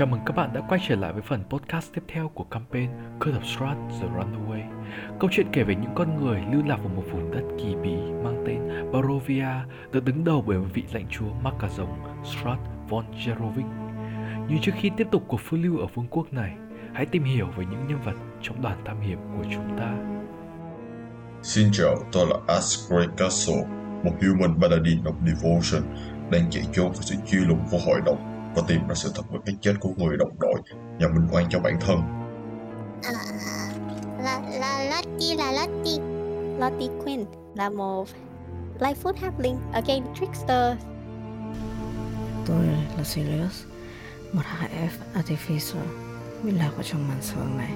Chào mừng các bạn đã quay trở lại với phần podcast tiếp theo của campaign Curse of Strat The Runaway. Câu chuyện kể về những con người lưu lạc vào một vùng đất kỳ bí mang tên Barovia được đứng đầu bởi một vị lãnh chúa mắc cả rồng Strat von Jerovic. Như trước khi tiếp tục cuộc phiêu lưu ở vương quốc này, hãy tìm hiểu về những nhân vật trong đoàn tham hiểm của chúng ta. Xin chào, tôi là Asgray Castle, một human paladin of devotion đang chạy trốn với sự truy lùng của hội đồng và tìm ra sự thật về cái chết của người đồng đội và minh oan cho bản thân. À, là là Lottie là Lottie Lottie Quinn là một Lightfoot Halfling ở game Trickster Tôi là Sirius, một HF Artificer bị lạc vào trong màn sương này.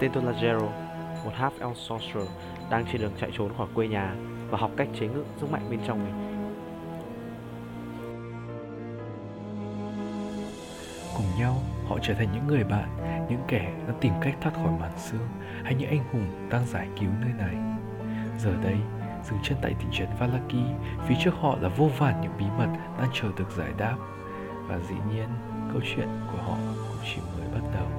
Tên tôi là Gerald, một half elf sorcerer đang trên đường chạy trốn khỏi quê nhà và học cách chế ngự sức mạnh bên trong mình. Cùng nhau, họ trở thành những người bạn, những kẻ đã tìm cách thoát khỏi màn sương hay những anh hùng đang giải cứu nơi này. Giờ đây, dừng chân tại thị trấn Valaki, phía trước họ là vô vàn những bí mật đang chờ được giải đáp. Và dĩ nhiên, câu chuyện của họ cũng chỉ mới bắt đầu.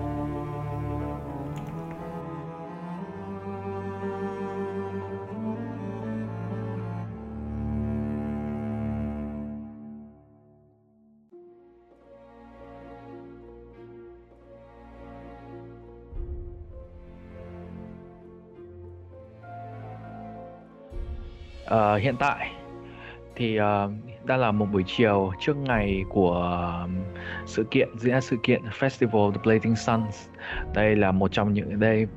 Uh, hiện tại thì ờ, uh, đang là một buổi chiều trước ngày của uh, sự kiện diễn ra sự kiện Festival of the Blazing Suns. Đây là một trong những đây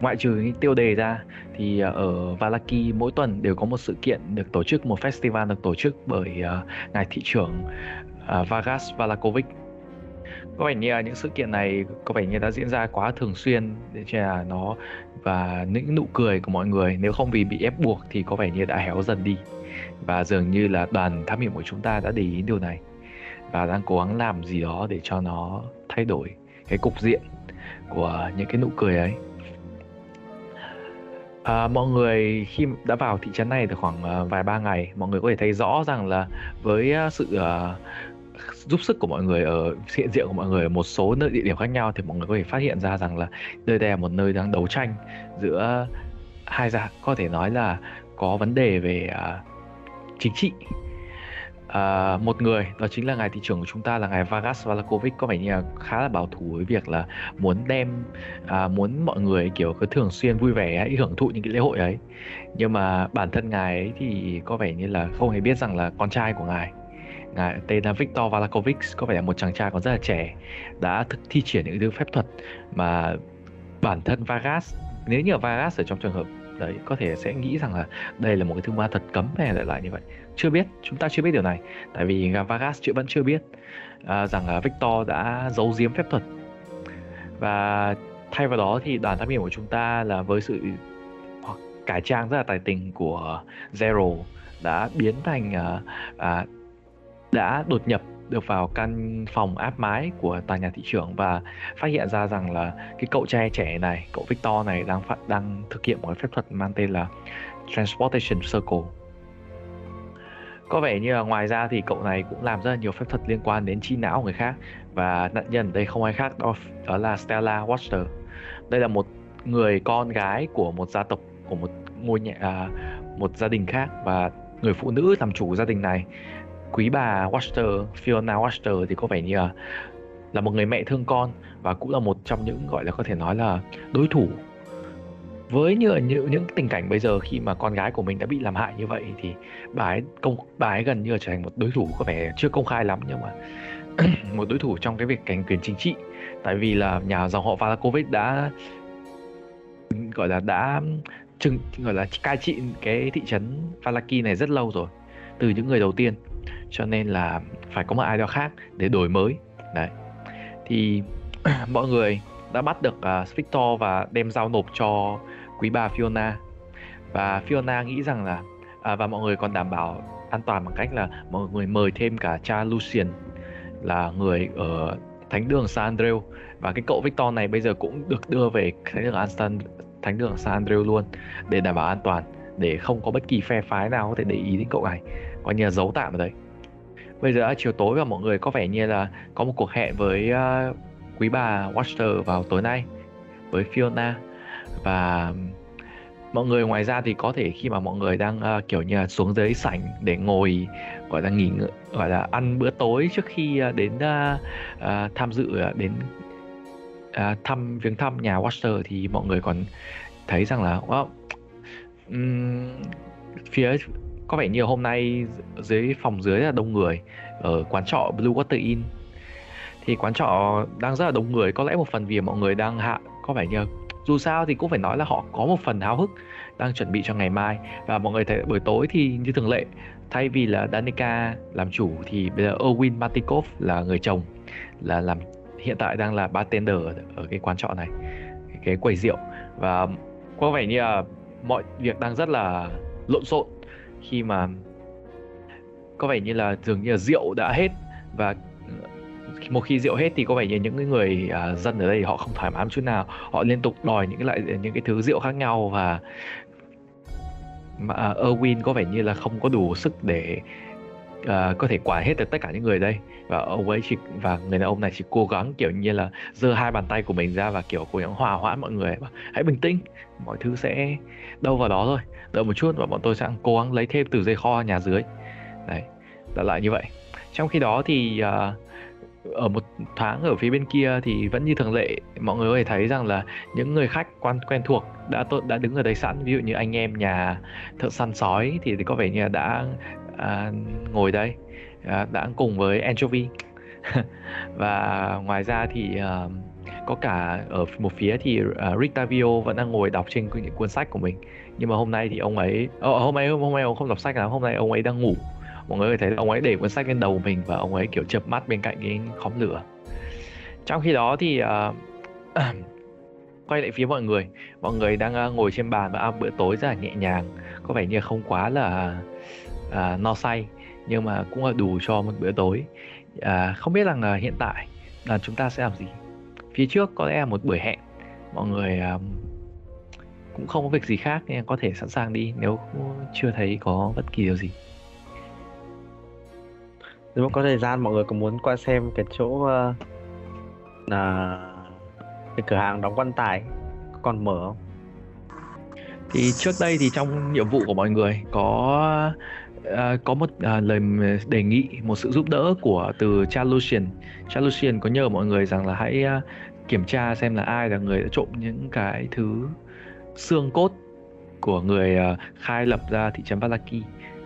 ngoại trừ những tiêu đề ra thì ờ, ở Valaki mỗi tuần đều có một sự kiện được tổ chức một festival được tổ chức bởi uh, ngài thị trưởng uh, Vargas Valakovic. Có vẻ như là những sự kiện này có vẻ như đã diễn ra quá thường xuyên để cho là nó và những nụ cười của mọi người nếu không vì bị ép buộc thì có vẻ như đã héo dần đi. Và dường như là đoàn thám hiểm của chúng ta đã để ý điều này. Và đang cố gắng làm gì đó để cho nó thay đổi cái cục diện của những cái nụ cười ấy. À, mọi người khi đã vào thị trấn này được khoảng uh, vài ba ngày mọi người có thể thấy rõ rằng là với uh, sự uh, giúp sức của mọi người ở hiện diện của mọi người ở một số nơi địa điểm khác nhau thì mọi người có thể phát hiện ra rằng là nơi đây là một nơi đang đấu tranh giữa hai gia có thể nói là có vấn đề về uh, chính trị. À, một người đó chính là ngài thị trưởng của chúng ta là ngài Vargas Valakovic có vẻ như là khá là bảo thủ với việc là muốn đem à, muốn mọi người kiểu cứ thường xuyên vui vẻ ấy, hưởng thụ những cái lễ hội ấy. Nhưng mà bản thân ngài ấy thì có vẻ như là không hề biết rằng là con trai của ngài à, tên là Victor Valakovic có vẻ là một chàng trai còn rất là trẻ đã thực thi triển những thứ phép thuật mà bản thân Vargas nếu như Vargas ở trong trường hợp đấy có thể sẽ nghĩ rằng là đây là một cái thứ ma thật cấm hay là lại như vậy. Chưa biết chúng ta chưa biết điều này tại vì Vargas chưa vẫn chưa biết à, rằng là Victor đã giấu giếm phép thuật. Và thay vào đó thì đoàn thám hiểm của chúng ta là với sự cải trang rất là tài tình của Zero đã biến thành uh, uh, đã đột nhập được vào căn phòng áp mái của tòa nhà thị trưởng và phát hiện ra rằng là cái cậu trai trẻ này, cậu Victor này đang phát đang thực hiện một cái phép thuật mang tên là Transportation Circle. Có vẻ như là ngoài ra thì cậu này cũng làm rất là nhiều phép thuật liên quan đến chi não người khác và nạn nhân ở đây không ai khác đó, đó là Stella Watcher. Đây là một người con gái của một gia tộc của một ngôi nhà à, một gia đình khác và người phụ nữ làm chủ gia đình này quý bà Waster, Fiona Waster thì có vẻ như là là một người mẹ thương con và cũng là một trong những, gọi là có thể nói là đối thủ. Với như những những tình cảnh bây giờ khi mà con gái của mình đã bị làm hại như vậy thì bà ấy công, bà ấy gần như là trở thành một đối thủ có vẻ chưa công khai lắm nhưng mà một đối thủ trong cái việc cảnh quyền chính trị. Tại vì là nhà dòng họ Valakovic đã, gọi là đã chừng gọi là cai trị cái thị trấn Valaki này rất lâu rồi từ những người đầu tiên. Cho nên là phải có một ai đó khác để đổi mới. Đấy. Thì mọi người đã bắt được à, uh, Victor và đem giao nộp cho quý bà Fiona. Và Fiona nghĩ rằng là à, và mọi người còn đảm bảo an toàn bằng cách là mọi người mời thêm cả cha Lucian là người ở thánh đường San Andreu. Và cái cậu Victor này bây giờ cũng được đưa về thánh đường San thánh đường San Andreu luôn để đảm bảo an toàn để không có bất kỳ phe phái nào có thể để ý đến cậu này coi như là giấu tạm ở đấy bây giờ chiều tối và mọi người có vẻ như là có một cuộc hẹn với uh, quý bà Watcher vào tối nay với Fiona và mọi người ngoài ra thì có thể khi mà mọi người đang uh, kiểu như là xuống dưới sảnh để ngồi gọi là nghỉ ngơi gọi là ăn bữa tối trước khi uh, đến uh, uh, tham dự uh, đến uh, thăm viếng thăm nhà Watcher thì mọi người còn thấy rằng là wow um, phía có vẻ như hôm nay dưới phòng dưới là đông người ở quán trọ Blue Water Inn. Thì quán trọ đang rất là đông người có lẽ một phần vì mọi người đang hạ có vẻ như dù sao thì cũng phải nói là họ có một phần háo hức đang chuẩn bị cho ngày mai. Và mọi người thấy buổi tối thì như thường lệ thay vì là Danica làm chủ thì bây giờ Owen Matikov là người chồng là làm hiện tại đang là bartender ở cái quán trọ này cái, cái quầy rượu. Và có vẻ như là mọi việc đang rất là lộn xộn khi mà có vẻ như là dường như là rượu đã hết và ờ, một khi rượu hết thì có vẻ như những người uh, dân ở đây họ không thoải mái một chút nào. Họ liên tục đòi những cái loại những cái thứ rượu khác nhau và mà uh, Erwin có vẻ như là không có đủ sức để uh, có thể quản hết được tất cả những người đây. Và ông ấy chỉ và người đàn ông này chỉ cố gắng kiểu như là giơ hai bàn tay của mình ra và kiểu cố gắng hòa hoãn mọi người hãy bình tĩnh mọi thứ sẽ đâu vào đó thôi đợi một chút và bọn tôi sẽ cố gắng lấy thêm từ dây kho nhà dưới. Đấy là lại như vậy. Trong khi đó thì uh, ở một tháng ở phía bên kia thì vẫn như thường lệ mọi người có thể thấy rằng là những người khách quan quen thuộc đã đã đứng ở đây sẵn. Ví dụ như anh em nhà thợ săn sói thì, thì có vẻ như là đã à, ngồi đây à, đã cùng với anchovy và ngoài ra thì à, có cả ở một phía thì uh, Rick Tavio vẫn đang ngồi đọc trên những cuốn sách của mình. Nhưng mà hôm nay thì ông ấy oh, hôm nay hôm nay ông không đọc sách lắm hôm nay ông ấy đang ngủ. Mọi người thấy ông ấy để cuốn sách lên đầu mình và ông ấy kiểu chập mắt bên cạnh cái khóm lửa. Trong khi đó thì uh, quay lại phía mọi người. Mọi người đang uh, ngồi trên bàn và ăn bữa tối rất là nhẹ nhàng. Có vẻ như không quá là uh, no say nhưng mà cũng là đủ cho một bữa tối. Uh, không biết rằng uh, hiện tại là chúng ta sẽ làm gì. Phía trước có lẽ là một buổi hẹn. Mọi người uh, cũng không có việc gì khác nên có thể sẵn sàng đi nếu chưa thấy có bất kỳ điều gì. Nếu mà có thời gian mọi người có muốn qua xem cái chỗ uh, là cái cửa hàng đóng quan tài còn mở không? Thì trước đây thì trong nhiệm vụ của mọi người có uh, có một uh, lời đề nghị một sự giúp đỡ của từ Chalucian Chalucian có nhờ mọi người rằng là hãy uh, kiểm tra xem là ai là người đã trộm những cái thứ xương cốt của người uh, khai lập ra thị trấn Valaki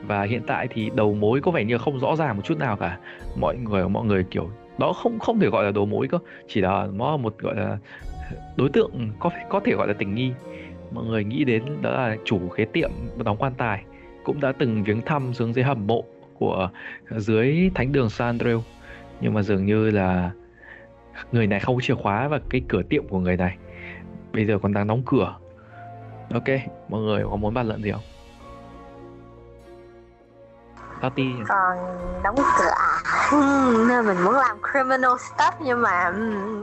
và hiện tại thì đầu mối có vẻ như không rõ ràng một chút nào cả. Mọi người mọi người kiểu đó không không thể gọi là đầu mối cơ. Chỉ là nó là một gọi là đối tượng có có thể gọi là tình nghi. Mọi người nghĩ đến đó là chủ cái tiệm đóng quan tài cũng đã từng viếng thăm xuống dưới hầm mộ của ờ, dưới thánh đường San Andreu. Nhưng mà dường như là người này không có chìa khóa và cái cửa tiệm của người này. Bây giờ còn đang đóng cửa. Ok, mọi người có muốn bàn luận gì không? Tati còn đóng cửa à? Nên mình muốn làm criminal stuff nhưng mà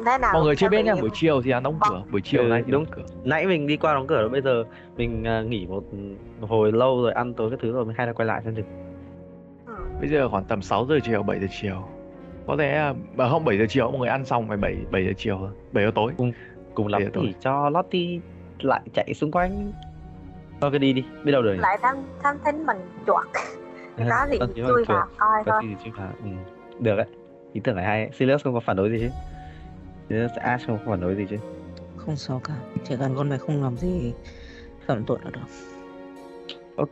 thế nào mọi người chưa biết nha buổi chiều thì đang đóng cửa buổi chiều ừ, nay đúng. cửa. Nãy mình đi qua đóng cửa rồi bây giờ mình uh, nghỉ một hồi lâu rồi ăn tối cái thứ rồi mình hay là quay lại xem thử. Bây giờ khoảng tầm 6 giờ chiều 7 giờ chiều. Có lẽ mà không 7 giờ chiều mọi người ăn xong phải 7 7 giờ chiều 7 giờ tối. Cùng cùng lắm thì cho Lottie lại chạy xung quanh. Thôi cứ đi đi biết đâu được lại thám thám thính mình chuột có gì chui vào coi thôi gì chui vào ừ. được đấy ý tưởng này hay ấy. Sirius không có phản đối gì chứ Sirius Ash không có phản đối gì chứ không sao cả chỉ cần con này không làm gì phạm tội là được Ok,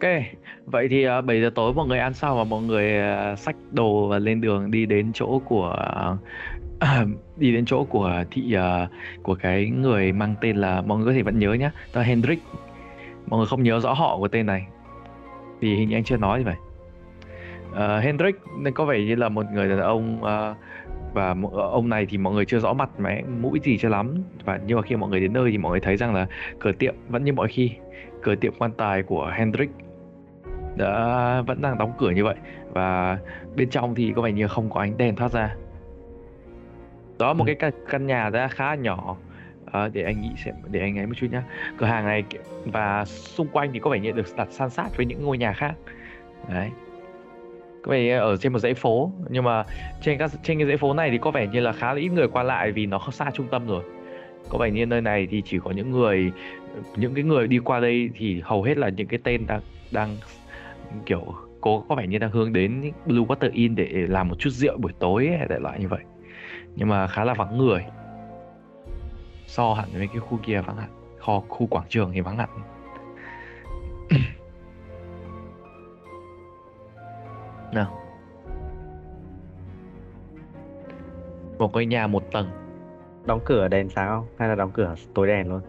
vậy thì uh, 7 giờ tối mọi người ăn xong và mọi người uh, xách đồ và lên đường đi đến chỗ của uh, đi đến chỗ của thị uh, của cái người mang tên là mọi người có thể vẫn nhớ nhá, đó là Hendrik. Mọi người không nhớ rõ họ của tên này. Vì hình như anh chưa nói gì vậy. Uh, Hendrik nên có vẻ như là một người đàn ông uh, và ông này thì mọi người chưa rõ mặt mẽ mũi gì cho lắm. Và nhưng mà khi mọi người đến nơi thì mọi người thấy rằng là cửa tiệm vẫn như mọi khi cửa tiệm quan tài của Hendrik đã vẫn đang đóng cửa như vậy. Và bên trong thì có vẻ như không có ánh đèn thoát ra. Đó một ừ. cái căn, nhà đã khá nhỏ. À, để anh nghĩ xem để anh ấy một chút nhá. Cửa hàng này và xung quanh thì có vẻ như được đặt san sát với những ngôi nhà khác. Đấy có ở trên một dãy phố. Nhưng mà trên các, trên cái dãy phố này thì có vẻ như là khá là ít người qua lại vì nó xa trung tâm rồi. Có vẻ như nơi này thì chỉ có những người, những cái người đi qua đây thì hầu hết là những cái tên đang đang kiểu có có vẻ như đang hướng đến Blue Water Inn để làm một chút rượu buổi tối hay đại loại như vậy. Nhưng mà khá là vắng người. So hẳn với cái khu kia vắng hẳn, kho, khu quảng trường thì vắng hẳn. Nào. Một cái nhà một tầng. Đóng cửa đèn sáng không? Hay là đóng cửa tối đèn luôn?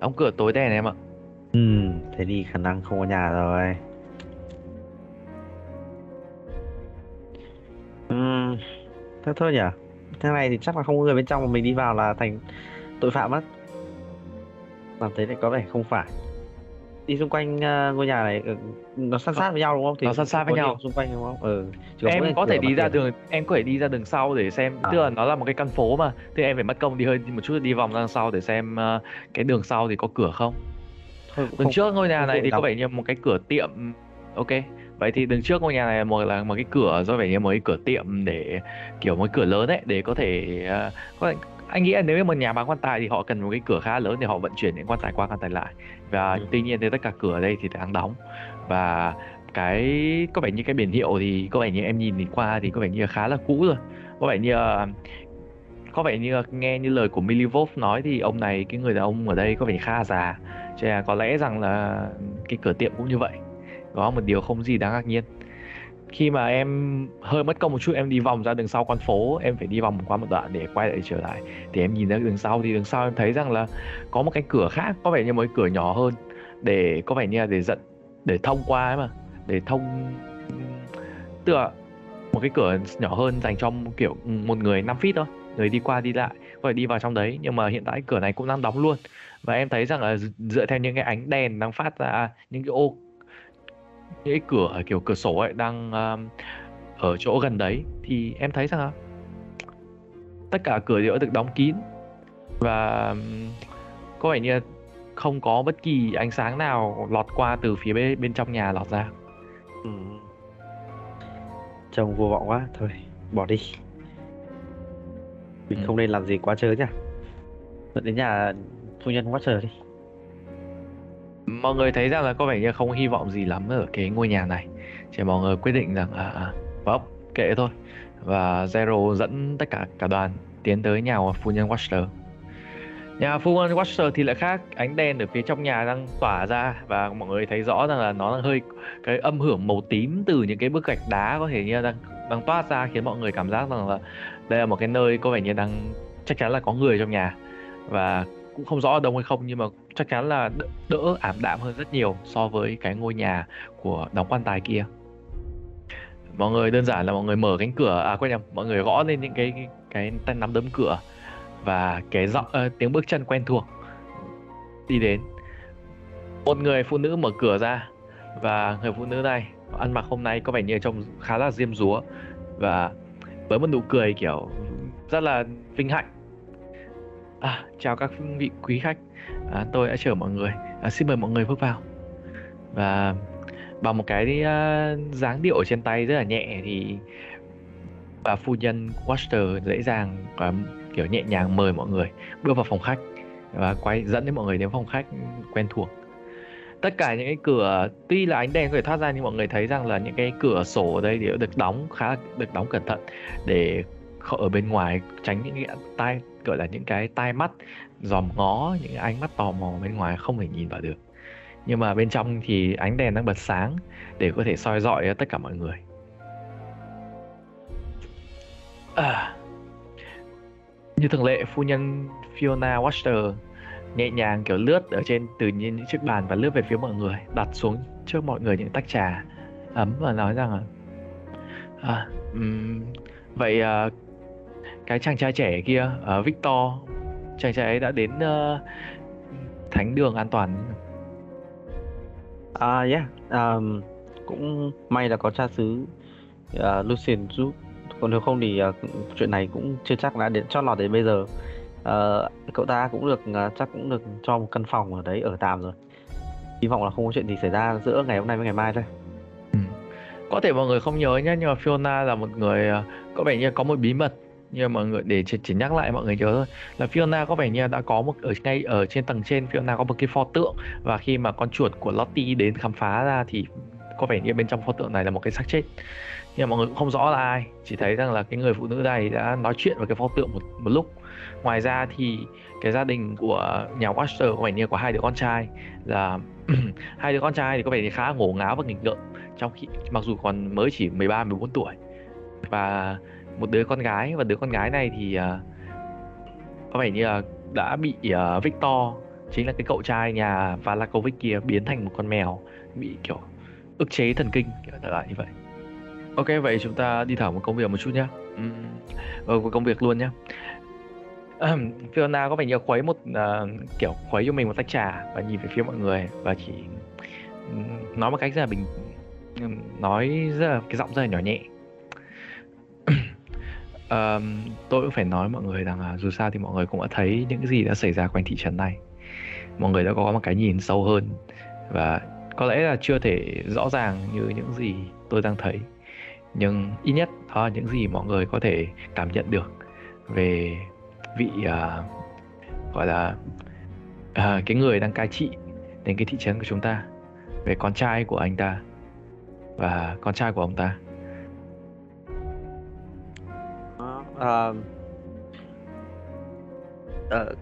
Đóng cửa tối đèn em ạ. Ừ thế thì khả năng không có nhà rồi. Ừm, thế thôi nhỉ. Thế này thì chắc là không có người bên trong mà mình đi vào là thành tội phạm mất. Làm thế thì có vẻ không phải đi xung quanh ờ, ngôi nhà này ừ, nó sát sát với nhau đúng không? Thì Nó sát sát với nhau. xung quanh đúng không? Ừ. Chỉ em có thể đi ra đường em có thể đi ra đường sau để xem À. tức là nó là một cái căn phố mà thì em phải mất công đi hơi một chút đi vòng ra sau để xem ờ, cái đường sau thì có cửa không? Thôi đường không- trước ngôi nhà này thì có vẻ như một cái cửa tiệm ok. Vậy thì đường trước ngôi nhà này một là một cái cửa do vẻ như một cái cửa tiệm để kiểu một cái cửa lớn ấy để có thể ờ, có thể anh nghĩ là nếu như một nhà bán quan tài thì họ cần một cái cửa khá lớn để họ vận chuyển những quan tài qua quan tài lại và Ừ. tuy nhiên thì tất cả cửa ở đây thì đang đóng. Và cái có vẻ như cái biển hiệu thì có vẻ như em nhìn thì qua thì có vẻ như khá là cũ rồi. Có vẻ như có vẻ như nghe như lời của Milivov nói thì ông này cái người đàn ông ở đây có vẻ khá già. Cho nên là có lẽ rằng là cái cửa tiệm cũng như vậy. Có một điều không gì đáng ngạc nhiên khi mà em hơi mất công một chút, em đi vòng ra đường sau con phố, em phải đi vòng qua một đoạn để quay lại trở lại. Thì em nhìn ra đường sau thì đường sau em thấy rằng là có một cái cửa khác, có vẻ như một cái cửa nhỏ hơn, để có vẻ như là để dẫn, để thông qua ấy mà, để thông, tức là một cái cửa nhỏ hơn dành cho một kiểu ừ, một người 5 feet thôi, người đi qua đi lại, có thể đi vào trong đấy. Nhưng mà hiện tại cửa này cũng đang đóng luôn. Và em thấy rằng là dựa theo những cái ánh đèn đang phát ra, những cái ô cái cửa kiểu cửa sổ ấy đang um, ở chỗ gần đấy thì em thấy rằng là tất cả cửa đều đã được đóng kín và um, có vẻ như không có bất kỳ ánh sáng nào lọt qua từ phía bên, bên trong nhà lọt ra Ừ. Trông vô vọng quá, thôi bỏ đi. Mình Ừ. không nên làm gì quá chớ nhá. Dẫn đến nhà phu nhân Watcher đi mọi người thấy rằng là có vẻ như không hy vọng gì lắm ở cái ngôi nhà này. Chỉ mọi người quyết định rằng à, à vâng kệ thôi. Và Zero dẫn tất cả cả đoàn tiến tới nhà của phu nhân Watcher. Nhà phu nhân Watcher thì lại khác. Ánh đèn ở phía trong nhà đang tỏa ra và mọi người thấy rõ rằng là nó đang hơi cái âm hưởng màu tím từ những cái bức gạch đá có thể như đang đang toát ra khiến mọi người cảm giác rằng là đây là một cái nơi có vẻ như đang chắc chắn là có người trong nhà. Và cũng không rõ đông hay không nhưng mà chắc chắn là đỡ, đỡ ảm đạm hơn rất nhiều so với cái ngôi nhà của đóng quan tài kia. Mọi người đơn giản là mọi người mở cánh cửa à quên nhầm mọi người gõ lên những cái cái, cái tay nắm đấm cửa và cái giọng uh, tiếng bước chân quen thuộc đi đến. Một người phụ nữ mở cửa ra và người phụ nữ này ăn mặc hôm nay có vẻ như trông khá là diêm dúa và với một nụ cười kiểu rất là vinh hạnh. À, chào các vị quý khách, à, tôi đã chở mọi người, à, xin mời mọi người bước vào. Và bằng một cái uh, dáng điệu ở trên tay rất là nhẹ thì bà phu nhân Waster dễ dàng và kiểu nhẹ nhàng mời mọi người bước vào phòng khách và quay dẫn đến mọi người đến phòng khách quen thuộc. Tất cả những cái cửa tuy là ánh đèn có thể thoát ra nhưng mọi người thấy rằng là những cái cửa sổ ở đây đều được đóng khá là được đóng cẩn thận để ở bên ngoài tránh những cái tai gọi là những cái tai mắt dòm ngó những cái ánh mắt tò mò bên ngoài không thể nhìn vào được. Nhưng mà bên trong thì ánh đèn đang bật sáng để có thể soi dọi tất cả mọi người. À, như thường lệ phu nhân Fiona Watcher nhẹ nhàng kiểu lướt ở trên từ những chiếc bàn và lướt về phía mọi người đặt xuống trước mọi người những tách trà ấm và nói rằng là à, um, vậy uh, cái chàng trai trẻ kia uh, Victor chàng trai ấy đã đến ờ, thánh đường an toàn À yeah, um, cũng may là có cha xứ uh, Lucian giúp. Còn nếu không thì uh, chuyện này cũng chưa chắc đã đến cho lọt đến bây giờ. Ờ, cậu ta cũng được uh, chắc cũng được cho một căn phòng ở đấy ở tạm rồi. Hy vọng là không có chuyện gì xảy ra giữa ngày hôm nay với ngày mai thôi. Ừ. có thể mọi người không nhớ nhé nhưng mà Fiona là một người ờ, có vẻ như có một bí mật nhưng mà mọi người để chỉ, chỉ nhắc lại mọi người nhớ thôi. Là Fiona có vẻ như đã có một ở ngay ở trên tầng trên Fiona có một cái pho tượng. Và khi mà con chuột của Lottie đến khám phá ra thì có vẻ như bên trong pho tượng này là một cái xác chết. Nhưng mà mọi người cũng không rõ là ai. Chỉ thấy rằng là cái người phụ nữ này đã nói chuyện với cái pho tượng một, một lúc. Ngoài ra thì cái gia đình của nhà Watcher có vẻ như có hai đứa con trai. Là hai đứa con trai thì có vẻ như khá ngổ ngáo và nghịch ngợm. Trong khi mặc dù còn mới chỉ 13 14 tuổi. Và một đứa con gái và đứa con gái này thì uh, có vẻ như là đã bị uh, Victor chính là cái cậu trai nhà Valakovic kia biến thành một con mèo bị kiểu ức chế thần kinh kiểu lại như vậy. Ok vậy chúng ta đi thảo một công việc một chút nhé uhm, ừ, công việc luôn nhé um, Fiona có vẻ như khuấy một uh, kiểu khuấy cho mình một tách trà và nhìn về phía mọi người và chỉ um, nói một cách rất là bình um, nói rất là cái giọng rất là nhỏ nhẹ um, tôi cũng phải nói mọi người rằng là dù sao thì mọi người cũng đã thấy những gì đã xảy ra quanh thị trấn này. Mọi người đã có một cái nhìn sâu hơn và có lẽ là chưa thể rõ ràng như những gì tôi đang thấy. Nhưng ít nhất đó là những gì mọi người có thể cảm nhận được về vị uh, gọi là uh, cái người đang cai trị đến cái thị trấn của chúng ta về con trai của anh ta và con trai của ông ta. Uh, uh,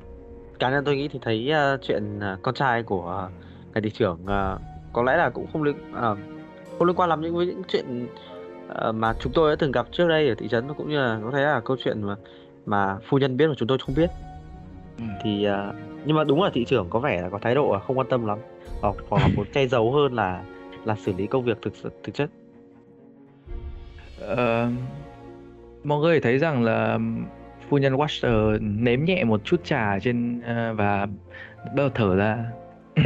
cá nhân tôi nghĩ thì thấy uh, chuyện uh, con trai của ngài thị trưởng uh, có lẽ là cũng không liên uh, không liên quan lắm những với những chuyện uh, mà chúng tôi đã từng gặp trước đây ở thị trấn cũng như là có thể là câu chuyện mà mà phu nhân biết mà chúng tôi không biết ừ. thì uh, nhưng mà đúng là thị trưởng có vẻ là có thái độ không quan tâm lắm hoặc hoặc là muốn che giấu hơn là là xử lý công việc thực thực chất uh, mọi người thấy rằng là phu nhân Watcher nếm nhẹ một chút trà trên uh, và bắt đầu thở ra.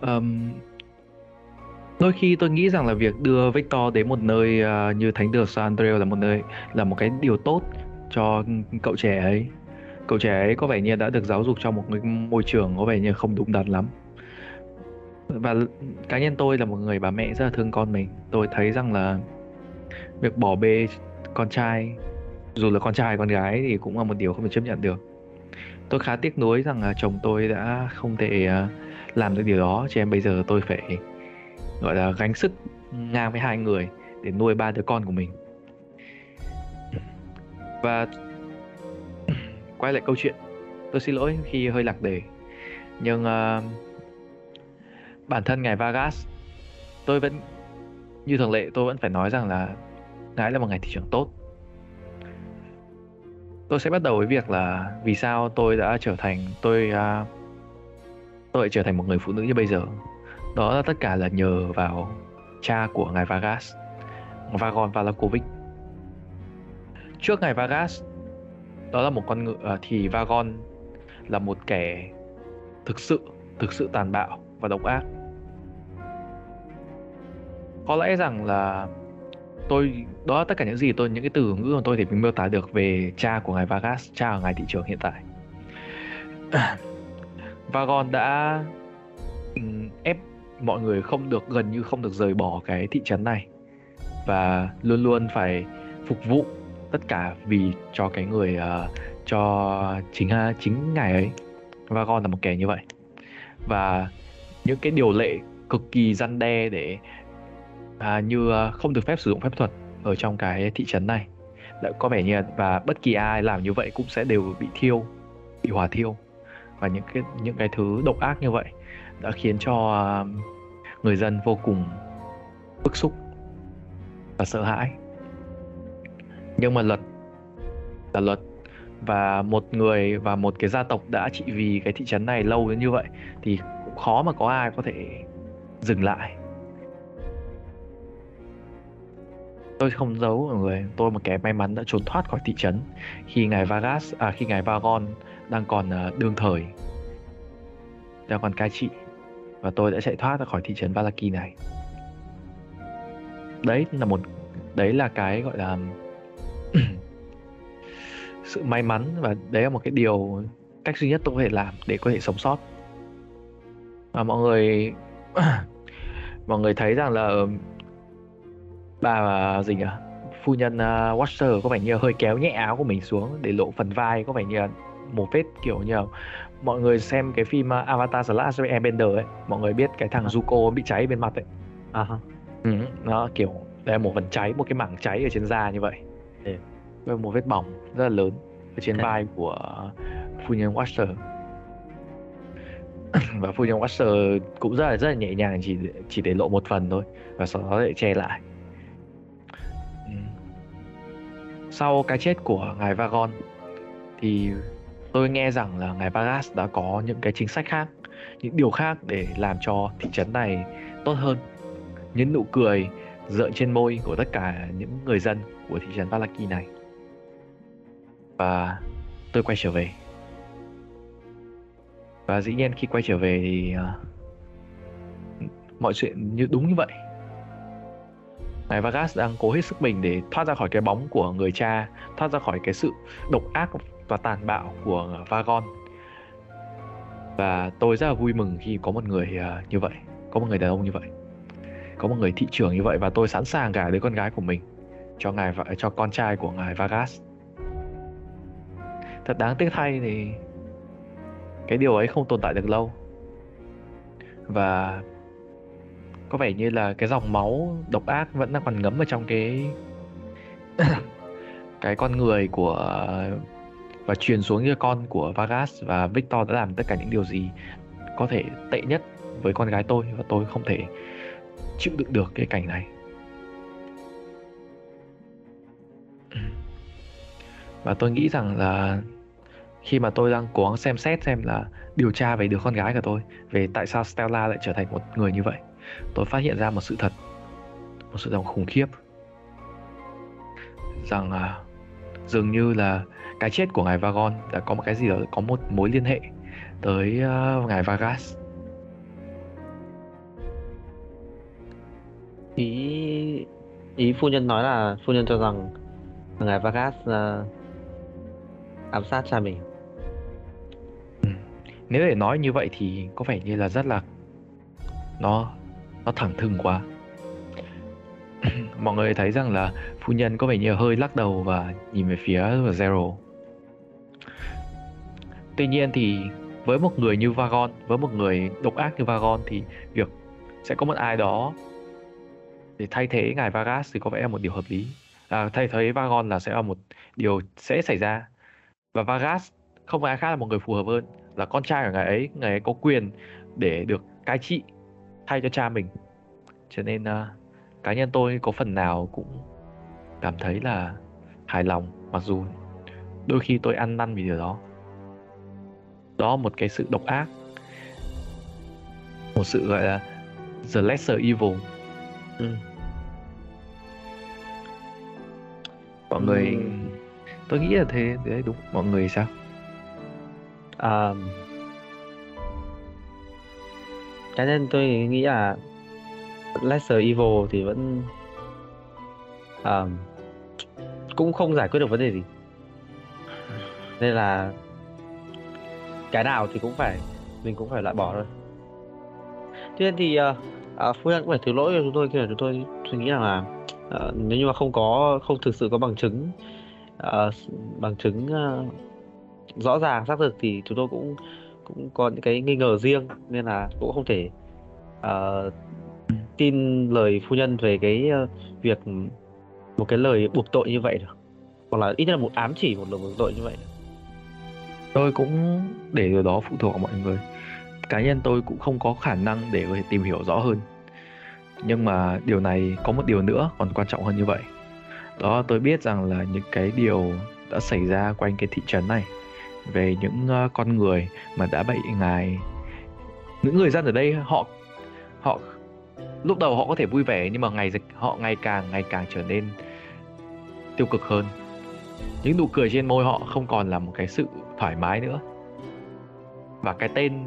Um, đôi khi tôi nghĩ rằng là việc đưa Victor đến một nơi uh, như thánh đường San Andreas là một nơi là một cái điều tốt cho cậu trẻ ấy. Cậu trẻ ấy có vẻ như đã được giáo dục trong một cái môi trường có vẻ như không đúng đắn lắm. Và cá nhân tôi là một người bà mẹ rất là thương con mình. Tôi thấy rằng là việc bỏ bê con trai dù là con trai con gái thì cũng là một điều không thể chấp nhận được. Tôi khá tiếc nuối rằng là chồng tôi đã không thể à, làm được điều đó cho em bây giờ tôi phải gọi là gánh sức ngang với hai người để nuôi ba đứa con của mình. Và quay lại câu chuyện tôi xin lỗi khi hơi lạc đề nhưng uh, bản thân ngài Vargas tôi vẫn như thường lệ tôi vẫn phải nói rằng là ngày là một ngày thị trường tốt. Tôi sẽ bắt đầu với việc là vì sao tôi đã trở thành tôi uh, tôi lại trở thành một người phụ nữ như bây giờ. Đó là tất cả là nhờ vào cha của ngài Vargas Vagon Valakovic. Trước ngài Vargas đó là một con ngựa uh, thì Vagon là một kẻ thực sự thực sự tàn bạo và độc ác. Có lẽ rằng là tôi đó là tất cả những gì tôi những cái từ ngữ mà tôi thể miêu tả được về cha của ngài Vargas cha của ngài thị trường hiện tại. Vagon đã ép mọi người không được gần như không được rời bỏ cái thị trấn này và luôn luôn phải phục vụ tất cả vì cho cái người uh, cho chính uh, chính ngài ấy. Vagon là một kẻ như vậy. Và những cái điều lệ cực kỳ răn đe để à, như ờ, không được phép sử dụng phép thuật ở trong cái thị trấn này. Đã có vẻ như và bất kỳ ai làm như vậy cũng sẽ đều bị thiêu bị hỏa thiêu. Và những cái những cái thứ độc ác như vậy đã khiến cho ờ, người dân vô cùng bức xúc và sợ hãi. Nhưng mà luật là luật. Và một người và một cái gia tộc đã trị vì cái thị trấn này lâu đến như vậy thì cũng khó mà có ai có thể dừng lại. Tôi không giấu mọi người. Tôi một kẻ may mắn đã trốn thoát khỏi thị trấn khi ngài Vargas à khi ngài Vagon đang còn à, đương thời. Đang còn cai trị và tôi đã chạy thoát ra khỏi thị trấn Valaki này. Đấy là một, đấy là cái gọi là sự may mắn và đấy là một cái điều cách duy nhất tôi có thể làm để có thể sống sót. Và mọi người mọi người thấy rằng là bà gì nhỉ phu nhân uh, Watcher có vẻ như hơi kéo nhẹ áo của mình xuống để lộ phần vai có vẻ như một vết kiểu như mọi người xem cái phim uh, Avatar The Last Airbender ấy mọi người biết cái thằng À. Zuko bị cháy bên mặt ấy à ha. ừ, nó kiểu đây một phần cháy một cái mảng cháy ở trên da như vậy Ừ. với một vết bỏng rất là lớn ở trên vai của phu nhân Watcher và phu nhân Watcher cũng rất là rất là nhẹ nhàng chỉ chỉ để lộ một phần thôi và sau đó lại che lại sau cái chết của ngài Vagon thì tôi nghe rằng là ngài Vargas đã có những cái chính sách khác những điều khác để làm cho thị trấn này tốt hơn. Những nụ cười rợn trên môi của tất cả những người dân của thị trấn Valaki này. Và tôi quay trở về. Và dĩ nhiên khi quay trở về thì uh, mọi chuyện như đúng như vậy ngài Vargas đang cố hết sức mình để thoát ra khỏi cái bóng của người cha, thoát ra khỏi cái sự độc ác và tàn bạo của Vagon. Và tôi rất là vui mừng khi có một người à, như vậy, có một người đàn ông như vậy, có một người thị trưởng như vậy và tôi sẵn sàng gả đứa con gái của mình cho ngài và, cho con trai của ngài Vargas. Thật đáng tiếc thay thì cái điều ấy không tồn tại được lâu. Và có vẻ như là cái dòng máu độc ác vẫn đang còn ngấm ở trong cái cái con người của, và truyền xuống như con của Vargas, và Victor đã làm tất cả những điều gì có thể tệ nhất với con gái tôi, và tôi không thể chịu đựng được cái cảnh này. Và tôi nghĩ rằng là khi mà tôi đang cố gắng xem xét xem là điều tra về đứa con gái của tôi, về tại sao Stella lại trở thành một người như vậy tôi phát hiện ra một sự thật một sự thật khủng khiếp. Rằng là dường như là cái chết của ngài Vagon đã có một cái gì đó có một mối liên hệ tới uh, ngài Vargas. Ý ý phu nhân nói là phu nhân cho rằng ngài Vargas ờ, ám sát cha mình. Nếu để nói như vậy thì có vẻ như là rất là nó nó thẳng thừng quá. Mọi người thấy rằng là phu nhân có vẻ như hơi lắc đầu và nhìn về phía Zero. Tuy nhiên thì với một người như Vagon với một người độc ác như Vagon thì việc sẽ có một ai đó để thay thế ngài Vargas thì có vẻ là một điều hợp lý. À, thay thế Vagon là sẽ là một điều sẽ xảy ra. Và Vargas không ai khác là một người phù hợp hơn là con trai của ngài ấy. Ngài ấy có quyền để được cai trị thay cho cha mình. Cho nên uh, cá nhân tôi có phần nào cũng cảm thấy là hài lòng mặc dù đôi khi tôi ăn năn vì điều đó. Đó một cái sự độc ác. Một sự gọi là the lesser evil. Ừ. mọi người Ừ. tôi nghĩ là thế đấy đúng. Mọi người sao? À, cá nhân tôi nghĩ là lesser evil thì vẫn à, cũng không giải quyết được vấn đề gì. Nên là cái nào thì cũng phải mình cũng phải loại bỏ thôi. Tuy nhiên thì uh, uh, phu nhân cũng phải thứ lỗi cho chúng tôi khi mà chúng tôi suy nghĩ rằng là uh, nếu như mà không có không thực sự có bằng chứng uh, bằng chứng uh, rõ ràng xác thực thì chúng tôi cũng cũng có những cái nghi ngờ riêng nên là cũng không thể uh, tin lời phu nhân về cái uh, việc một cái lời buộc tội như vậy được. Hoặc là ít nhất là một ám chỉ một lời buộc tội như vậy được. tôi cũng để điều đó phụ thuộc vào mọi người. Cá nhân tôi cũng không có khả năng để có thể tìm hiểu rõ hơn. Nhưng mà điều này có một điều nữa còn quan trọng hơn như vậy. Đó tôi biết rằng là những cái điều đã xảy ra quanh cái thị trấn này về những ờ, con người mà đã bị ngài. Những người dân ở đây họ họ lúc đầu họ có thể vui vẻ nhưng mà ngày dịch họ ngày càng ngày càng trở nên tiêu cực hơn. Những nụ cười trên môi họ không còn là một cái sự thoải mái nữa. Và cái tên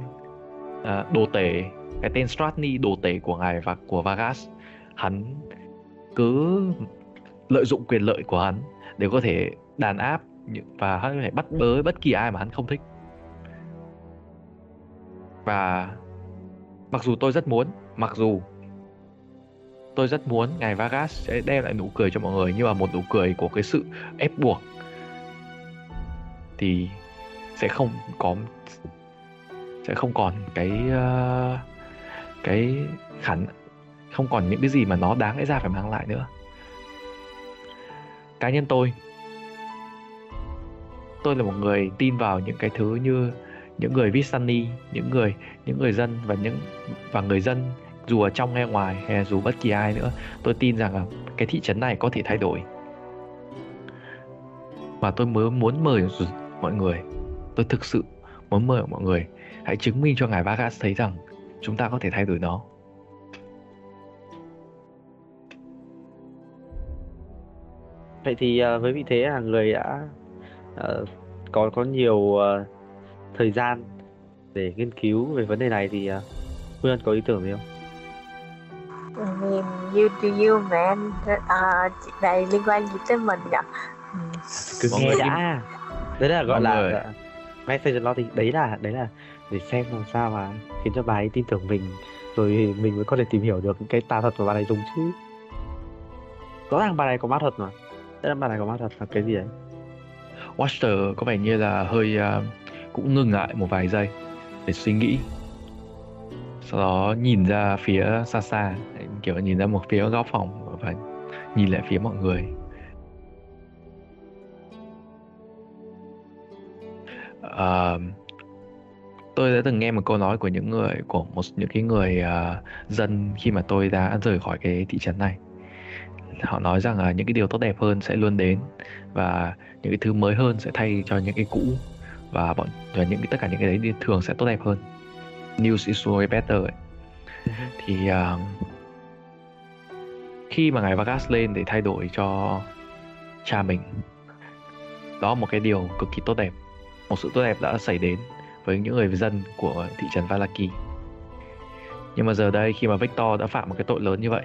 uh, đồ tể cái tên Stratny đồ tể của ngài và của Vargas hắn cứ lợi dụng quyền lợi của hắn để có thể đàn áp và hắn có thể bắt bớ bất kỳ ai mà hắn không thích. Và mặc dù tôi rất muốn mặc dù tôi rất muốn ngài Vargas sẽ đem lại nụ cười cho mọi người nhưng mà một nụ cười của cái sự ép buộc thì sẽ không có sẽ không còn cái uh, cái khẳng không còn những cái gì mà nó đáng lẽ ra phải mang lại nữa. Cá nhân tôi tôi là một người tin vào những cái thứ như những người viết sunny, những người những người dân và những, và người dân, dù ở trong hay ngoài, hay là dù bất kỳ ai nữa. Tôi tin rằng là cái thị trấn này có thể thay đổi. Và tôi mới muốn mời mọi người, tôi thực sự muốn mời mọi người, hãy chứng minh cho ngài Vargas thấy rằng chúng ta có thể thay đổi nó. Vậy thì à, với vị thế là người đã uh, có có nhiều uh, thời gian để nghiên cứu về vấn đề này thì uh, Phương Ân có ý tưởng gì không? I mean, you do you man. Uh, chuyện này liên quan gì tới mình nhỉ? Cứ Mọi nghe đã. Đấy là gọi Mọi là người. là message lo thì đấy là đấy là để xem làm sao mà khiến cho bà ấy tin tưởng mình rồi mình mới có thể tìm hiểu được cái tà thuật mà bà này dùng chứ. Rõ ràng bà này có ma thuật mà. Tức là bà này có ma thuật là cái gì đấy? Watcher có vẻ như là hơi uh, cũng ngừng lại một vài giây để suy nghĩ. Sau đó nhìn ra phía xa xa kiểu nhìn ra một phía góc phòng và nhìn lại phía mọi người. Uh, tôi đã từng nghe một câu nói của những người của một những cái người uh, dân khi mà tôi đã rời khỏi cái thị trấn này họ nói rằng là những cái điều tốt đẹp hơn sẽ luôn đến và những cái thứ mới hơn sẽ thay cho những cái cũ và bọn và những cái tất cả những cái đấy thường sẽ tốt đẹp hơn. News is way better ấy. thì ờ, khi mà ngài Vargas lên để thay đổi cho cha mình đó là một cái điều cực kỳ tốt đẹp một sự tốt đẹp đã xảy đến với những người dân của thị trấn Valaki. Nhưng mà giờ đây khi mà Victor đã phạm một cái tội lớn như vậy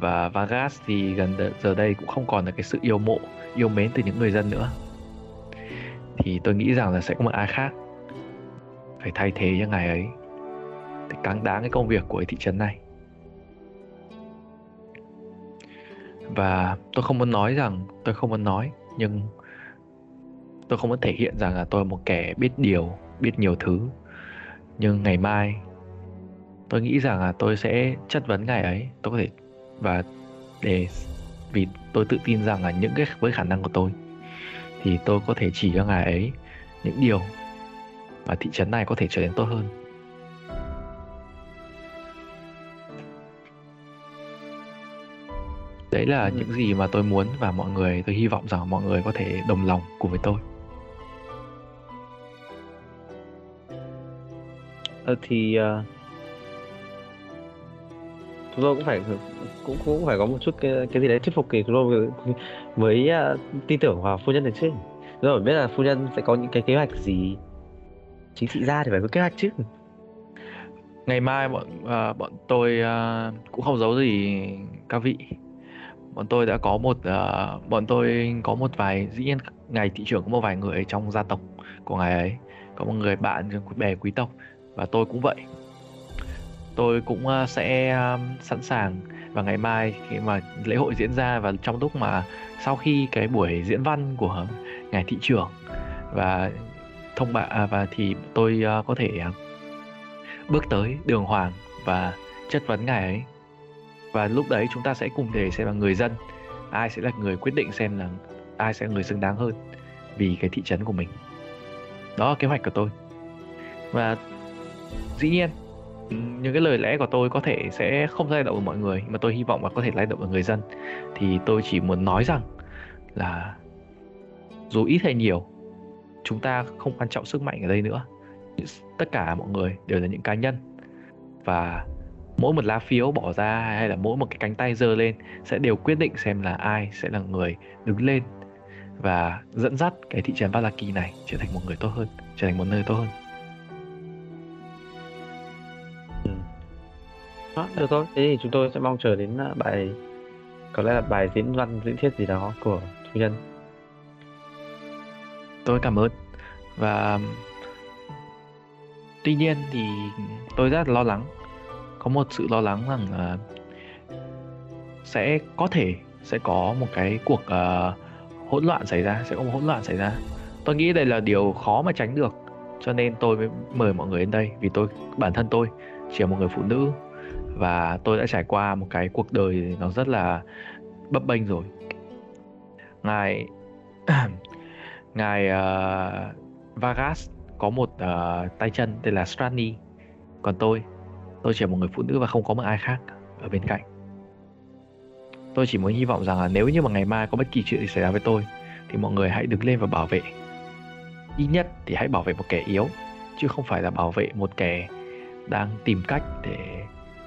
và Vargas thì gần đ- giờ đây cũng không còn là cái sự yêu mộ, yêu mến từ những người dân nữa. Thì tôi nghĩ rằng là sẽ có một ai khác phải thay thế cho ngài ấy để cáng đáng cái công việc của cái thị trấn này. Và tôi không muốn nói rằng, tôi không muốn nói, nhưng tôi không muốn thể hiện rằng là tôi là một kẻ biết điều, biết nhiều thứ. Nhưng ngày mai, tôi nghĩ rằng là tôi sẽ chất vấn ngài ấy, tôi có thể và để vì tôi tự tin rằng là những cái với khả năng của tôi thì tôi có thể chỉ cho ngài ấy những điều mà thị trấn này có thể trở nên tốt hơn. Đấy là những gì mà tôi muốn và mọi người tôi hy vọng rằng mọi người có thể đồng lòng cùng với tôi. Ờ, thì ờ, chúng tôi cũng phải cũng cũng phải có một chút cái cái gì đấy thuyết phục thì chúng tôi mới uh, tin tưởng vào phu nhân này chứ. Rồi phải biết là phu nhân sẽ có những cái kế hoạch gì. Chính trị gia thì phải có kế hoạch chứ. ngày mai bọn uh, bọn tôi uh, cũng không giấu gì các vị bọn tôi đã có một uh, bọn tôi có một vài dĩ nhiên ngày thị trưởng có một vài người trong gia tộc của ngài ấy có một người bạn bè quý tộc và tôi cũng vậy tôi cũng à, sẽ à, sẵn sàng vào ngày mai khi mà lễ hội diễn ra và trong lúc mà sau khi cái buổi diễn văn của ngài thị trưởng và thông báo à, và thì tôi có thể bước tới đường hoàng và chất vấn ngài ấy. Và lúc đấy chúng ta sẽ cùng để xem là người dân, ai sẽ là người quyết định xem là ai sẽ là người xứng đáng hơn vì cái thị trấn của mình. Đó là kế hoạch của tôi. Và dĩ nhiên những cái lời lẽ của tôi có thể sẽ không lay động được mọi người mà tôi hy vọng là có thể lay động được người dân. Thì tôi chỉ muốn nói rằng là dù ít hay nhiều chúng ta không quan trọng sức mạnh ở đây nữa. Tất cả mọi người đều là những cá nhân. Và mỗi một lá phiếu bỏ ra hay là mỗi một cái cánh tay giơ lên sẽ đều quyết định xem là ai sẽ là người đứng lên và dẫn dắt cái thị trấn Valaki này trở thành một người tốt hơn, trở thành một nơi tốt hơn. À, được thôi. Thế thì chúng tôi sẽ mong chờ đến ờ, bài có lẽ là bài diễn văn diễn thuyết gì đó của Thu nhân. Tôi cảm ơn. Và tuy nhiên thì tôi rất là lo lắng. Có một sự lo lắng rằng là sẽ có thể sẽ có một cái cuộc uh, hỗn loạn xảy ra sẽ có một hỗn loạn xảy ra. Tôi nghĩ đây là điều khó mà tránh được. Cho nên tôi mới mời mọi người đến đây vì tôi bản thân tôi chỉ là một người phụ nữ và tôi đã trải qua một cái cuộc đời nó rất là bấp bênh rồi. Ngài ngài uh, Vargas có một uh, tay chân tên là Strani. Còn tôi tôi chỉ là một người phụ nữ và không có một ai khác ở bên cạnh. Tôi chỉ muốn hy vọng rằng là nếu như mà ngày mai có bất kỳ chuyện gì xảy ra với tôi thì mọi người hãy đứng lên và bảo vệ. Ít nhất thì hãy bảo vệ một kẻ yếu chứ không phải là bảo vệ một kẻ đang tìm cách để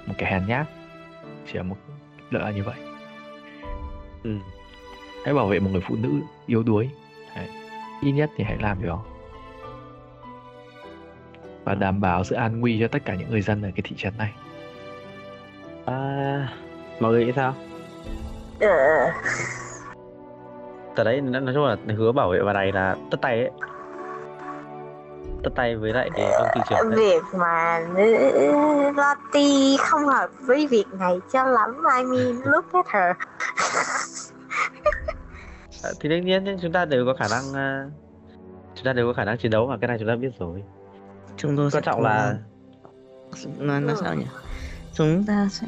một kẻ hèn nhát. Chỉ là một lợi là như vậy. Ừ. hãy bảo vệ một người phụ nữ yếu đuối. Đấy. ít nhất thì hãy làm điều đó. Và đảm bảo sự an nguy cho tất cả những người dân ở cái thị trấn này. À, mọi người nghĩ sao? Ờ, Tờ đấy nói chung là hứa bảo vệ bà này là tất tay ấy tất tay với lại cái ông thị trưởng đấy. việc mà nữ Lottie không hợp với việc này cho lắm I mean look at her. À, thì đương nhiên chúng ta đều có khả năng à, chúng ta đều có khả năng chiến đấu mà cái này chúng ta biết rồi. Chúng tôi quan trọng là gắng- nói nói sao nhỉ? Chúng ta sẽ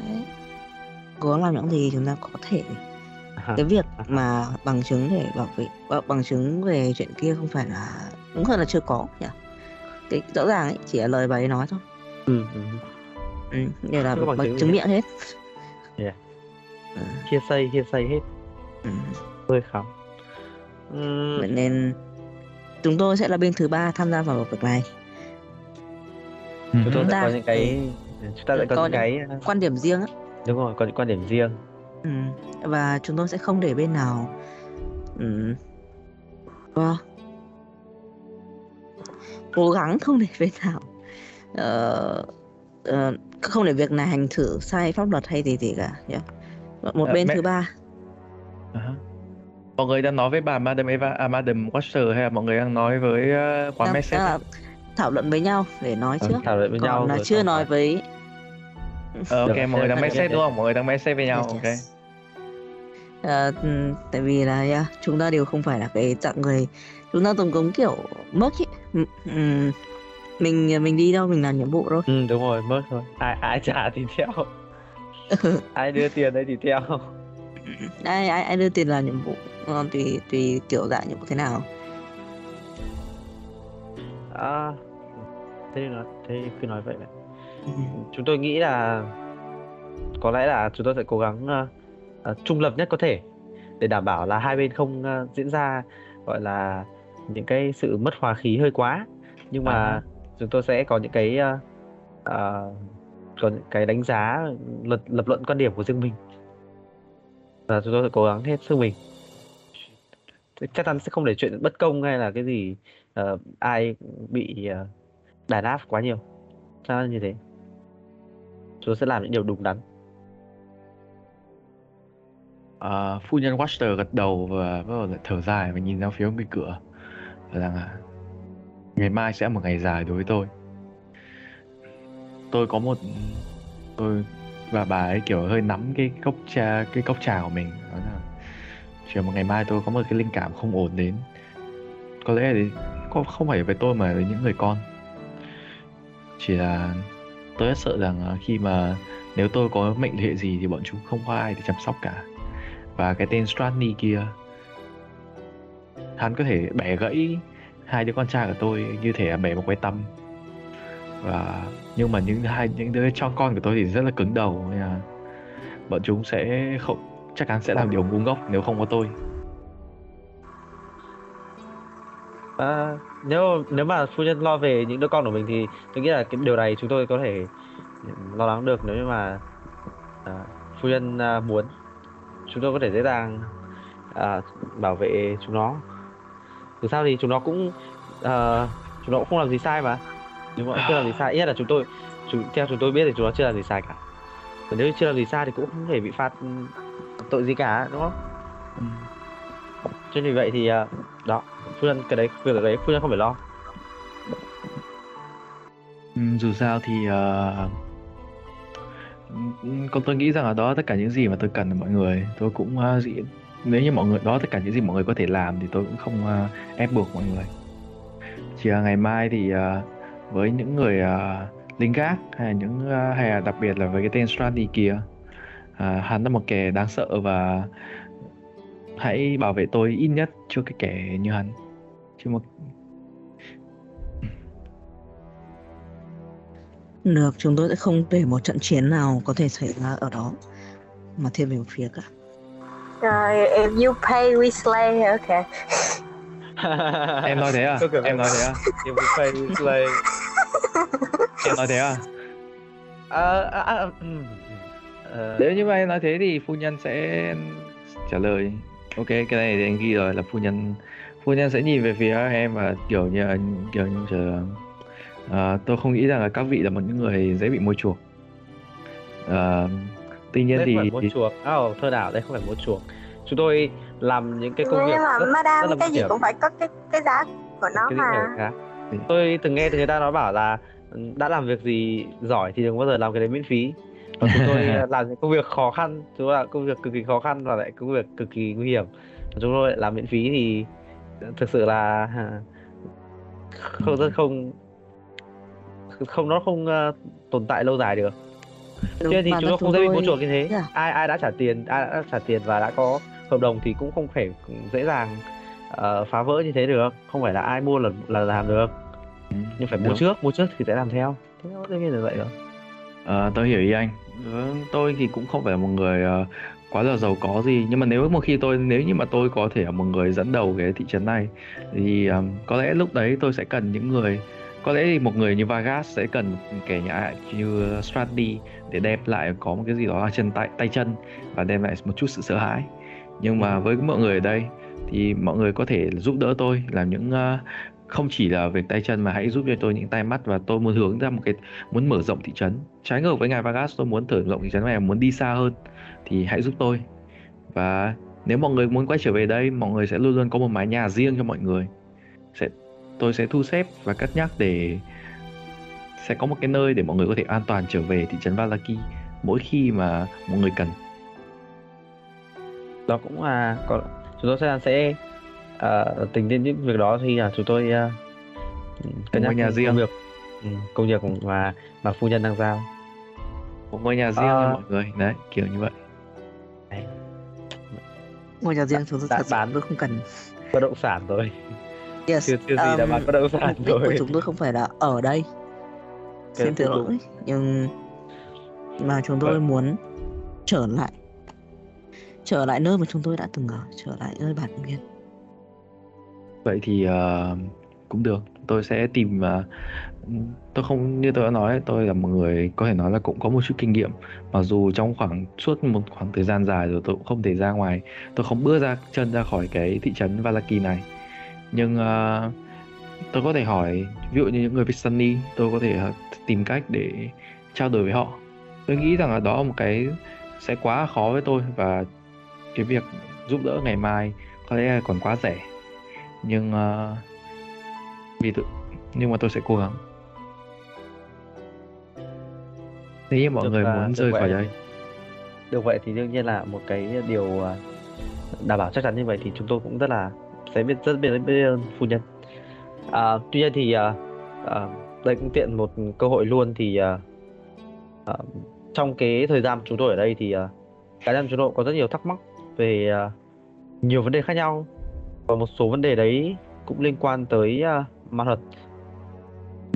cố làm những gì chúng ta có thể. Cái việc mà bằng chứng để bảo vệ ờ, bằng chứng về chuyện kia không phải là đúng hơn là chưa có nhỉ cái rõ ràng ấy chỉ là lời bà ấy nói thôi ừ, ừ. ừ, như là bằng bằng chứng miệng hết Yeah. Ừ, kia xây kia xây hết ừ. hơi khắm ừ, Vậy nên chúng tôi sẽ là bên thứ ba tham gia vào việc này chúng tôi Chúng sẽ ta- có những cái chúng ta sẽ có có những cái quan điểm riêng á đúng rồi có những quan điểm riêng ừ. và chúng tôi sẽ không để bên nào ừ. vâng cố gắng không để bên nào ờ, ờ, không để việc này hành xử sai pháp luật hay gì gì cả nhá. một Ờ, bên mẹ- thứ ba À ha. mọi người đang nói với bà Madam Eva, à, Madam Watcher hay là mọi người đang nói với uh, quán đang là thảo luận với nhau để nói Ờ, trước thảo luận với nhau còn là rồi chưa nói rồi. với Ờ, ok mọi người đang ok. đúng không mọi người đang message với nhau Yes, ok yes. Ờ, ừ, tại vì là yeah, chúng ta đều không phải là cái dạng người chúng ta tổng cống kiểu mất ý. Ừ, ừ, mình mình đi đâu mình làm nhiệm vụ thôi. Ừ đúng rồi mất thôi. Ai ai trả thì theo. Ai đưa tiền đấy thì theo. Ai ai ai đưa tiền làm nhiệm vụ? Còn tùy tùy kiểu dạng nhiệm vụ thế nào. À, thế nói thế cứ nói vậy đấy Ừ. chúng tôi nghĩ là có lẽ là chúng tôi sẽ cố gắng ờ, ờ, trung lập nhất có thể để đảm bảo là hai bên không ờ, diễn ra gọi là những cái sự mất hòa khí hơi quá. Nhưng mà À. chúng tôi sẽ có những cái ờ, có những cái đánh giá lập, lập luận quan điểm của riêng mình. Và chúng tôi sẽ cố gắng hết sức mình. Chắc chắn sẽ không để chuyện bất công hay là cái gì ờ, ai bị ờ, đàn áp quá nhiều. Chắc là như thế. Chúng tôi sẽ làm những điều đúng đắn. Ờ, phu nhân Watcher gật đầu và bắt đầu thở dài và nhìn ra phía bên cửa rằng là ngày mai sẽ một ngày dài đối với tôi. Tôi có một, tôi và bà ấy kiểu hơi nắm cái cốc trà cái cốc trà của mình. Đó là chiều một ngày mai tôi có một cái linh cảm không ổn đến. Có lẽ thì không phải với tôi mà với những người con. Chỉ là tôi rất sợ rằng à, khi mà nếu tôi có mệnh hệ gì thì bọn chúng không có ai để chăm sóc cả. Và cái tên Strani kia hắn có thể bẻ gãy hai đứa con trai của tôi như thể là bẻ một cái tâm và nhưng mà những hai những đứa cho con của tôi thì rất là cứng đầu nên là bọn chúng sẽ không chắc chắn sẽ làm điều ngu ngốc nếu không có tôi. À, nếu nếu mà phu nhân lo về những đứa con của mình thì tôi nghĩ là cái điều này chúng tôi có thể lo lắng được nếu như mà à, phu nhân à, muốn. Chúng tôi có thể dễ dàng à, bảo vệ chúng nó dù sao thì chúng nó cũng à, chúng nó cũng không làm gì sai mà. Nó cũng chưa làm gì sai. Ít là chúng tôi chúng, theo chúng tôi biết thì chúng nó chưa làm gì sai cả. Và nếu chưa làm gì sai thì cũng không thể bị phạt ừ, tội gì cả đúng không? Cho nên vậy thì à, đó phu nhân cái đấy việc đấy phu nhân không phải lo. Ừm, dù sao thì ờ, còn tôi nghĩ rằng là đó tất cả những gì mà tôi cần ở mọi người tôi cũng uh, dị nếu như mọi người đó tất cả những gì mọi người có thể làm thì tôi cũng không uh, ép buộc mọi người chỉ là ngày mai thì uh, với những người uh, lính gác hay là những uh, hay là đặc biệt là với cái tên Strati kia uh, hắn là một kẻ đáng sợ và hãy bảo vệ tôi ít nhất cho cái kẻ như hắn chứ một Được, chúng tôi sẽ không để một trận chiến nào có thể xảy ra ở đó mà thiên về một phía cả. Rồi, if you pay we slay, ok. em nói thế à em nói thế à If we pay we slay. em nói thế à À, à, à. Ờ, nếu như mà em nói thế thì phu nhân sẽ trả lời ok cái này thì anh ghi rồi là phu nhân phu nhân sẽ nhìn về phía em và kiểu như kiểu như chờ à, tôi không nghĩ rằng là các vị là một những người dễ bị mua chuộc à, tuy nhiên đây thì, không phải thì chuộc. À, thơ đảo đây không phải mua chuộc. Chúng tôi làm những cái công việc Nhưng mà rất, rất madam, là cái nguy gì hiểm. cũng phải có cái cái giá của nó cái mà. Tôi từng nghe từ người ta nói bảo là ừ, đã làm việc gì giỏi thì đừng bao giờ làm cái đấy miễn phí. Còn chúng tôi làm những công việc khó khăn, chúng là công việc cực kỳ khó khăn và lại công việc cực kỳ nguy hiểm. Và chúng tôi lại làm miễn phí thì thực sự là à, không rất không không nó không ờ, tồn tại lâu dài được. Đúng, Chứ thì chúng tôi không dễ bị mua chuộc như thế. Yeah. Ai ai đã trả tiền, ai đã trả tiền và đã có hợp đồng thì cũng không thể dễ dàng ờ, phá vỡ như thế được. Không phải là ai mua là là làm được. Ừ, Nhưng phải mua được. trước, mua trước thì sẽ làm theo. Thế nó đương nhiên là vậy rồi. Ờ, tôi hiểu ý anh Ờ, tôi thì cũng không phải là một người ờ, quá là giàu có gì nhưng mà nếu một khi tôi nếu như mà tôi có thể là một người dẫn đầu cái thị trấn này thì ờm, có lẽ lúc đấy tôi sẽ cần những người có lẽ thì một người như Vargas sẽ cần một kẻ như, như Strati để đem lại có một cái gì đó là chân tay tay chân và đem lại một chút sự sợ hãi. Nhưng mà với mọi người ở đây thì mọi người có thể giúp đỡ tôi làm những uh, không chỉ là về tay chân mà hãy giúp cho tôi những tay mắt và tôi muốn hướng ra một cái muốn mở rộng thị trấn. Trái ngược với ngài Vargas tôi muốn thử rộng thị trấn này muốn đi xa hơn thì hãy giúp tôi. Và nếu mọi người muốn quay trở về đây mọi người sẽ luôn luôn có một mái nhà riêng cho mọi người. Sẽ tôi sẽ thu xếp và cất nhắc để sẽ có một cái nơi để mọi người có thể an toàn trở về thị trấn Valaki mỗi khi mà mọi người cần Đó cũng là có chúng tôi sẽ sẽ ờ, tính đến những việc đó thì là chúng tôi uh, cân nhắc nhà công riêng. việc ừ, công việc mà mà phu nhân đang giao. một ngôi nhà riêng cho mọi người đấy kiểu như vậy Ngôi nhà riêng chúng tôi đã sự bán. tôi không cần. Bất động sản rồi. Yes. Chưa chưa gì đã um, bán bất động sản đích của rồi. chúng tôi không phải là ở đây. Cái Xin đúng. lỗi, nhưng mà chúng tôi Vâng. muốn trở lại. Trở lại nơi mà chúng tôi đã từng ở, trở lại nơi bản nguyên. vậy thì ờ, cũng được. Tôi sẽ tìm ờ, tôi không như tôi đã nói tôi là một người có thể nói là cũng có một chút kinh nghiệm. Mặc dù trong khoảng suốt một khoảng thời gian dài rồi tôi cũng không thể ra ngoài. Tôi không bước ra chân ra khỏi cái thị trấn Valaki này. Nhưng ờ, tôi có thể hỏi ví dụ như những người Vistani tôi có thể ờ, tìm cách để trao đổi với họ tôi nghĩ rằng là đó là một cái sẽ quá khó với tôi và cái việc giúp đỡ ngày mai có lẽ là còn quá rẻ nhưng ờ, vì tự nhưng mà tôi sẽ cố gắng nếu như mọi Được, người à, muốn rời vậy. khỏi đây Được vậy thì đương nhiên là một cái điều à, đảm bảo chắc chắn như vậy thì chúng tôi cũng rất là sẽ biết rất biết biết ơn phu nhân. À, tuy nhiên thì à, à, đây cũng tiện một cơ hội luôn thì à, à, trong cái thời gian chúng tôi ở đây thì à, cá nhân chúng tôi có rất nhiều thắc mắc về à, nhiều vấn đề khác nhau và một số vấn đề đấy cũng liên quan tới à, ma thuật.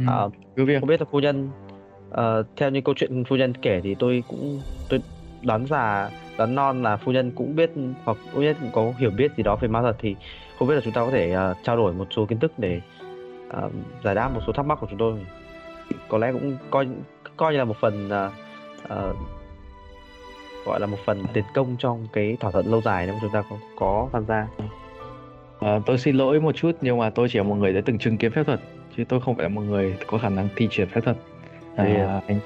À, cứ việc không biết là phu nhân ờ, theo như câu chuyện phu nhân kể thì tôi cũng tôi đoán già đoán non là phu nhân cũng biết hoặc phu nhân cũng có hiểu biết gì đó về ma thuật thì không biết là chúng ta có thể ờ, trao đổi một số kiến thức để ờ, giải đáp một số thắc mắc của chúng tôi. Có lẽ cũng coi coi như là một phần ờ, ờ, gọi là một phần tiền công trong cái thỏa thuận lâu dài nếu chúng ta có, có tham gia. Ờ, tôi xin lỗi một chút nhưng mà tôi chỉ là một người đã từng chứng kiến phép thuật chứ tôi không phải là một người có khả năng thi triển phép thuật. À, anh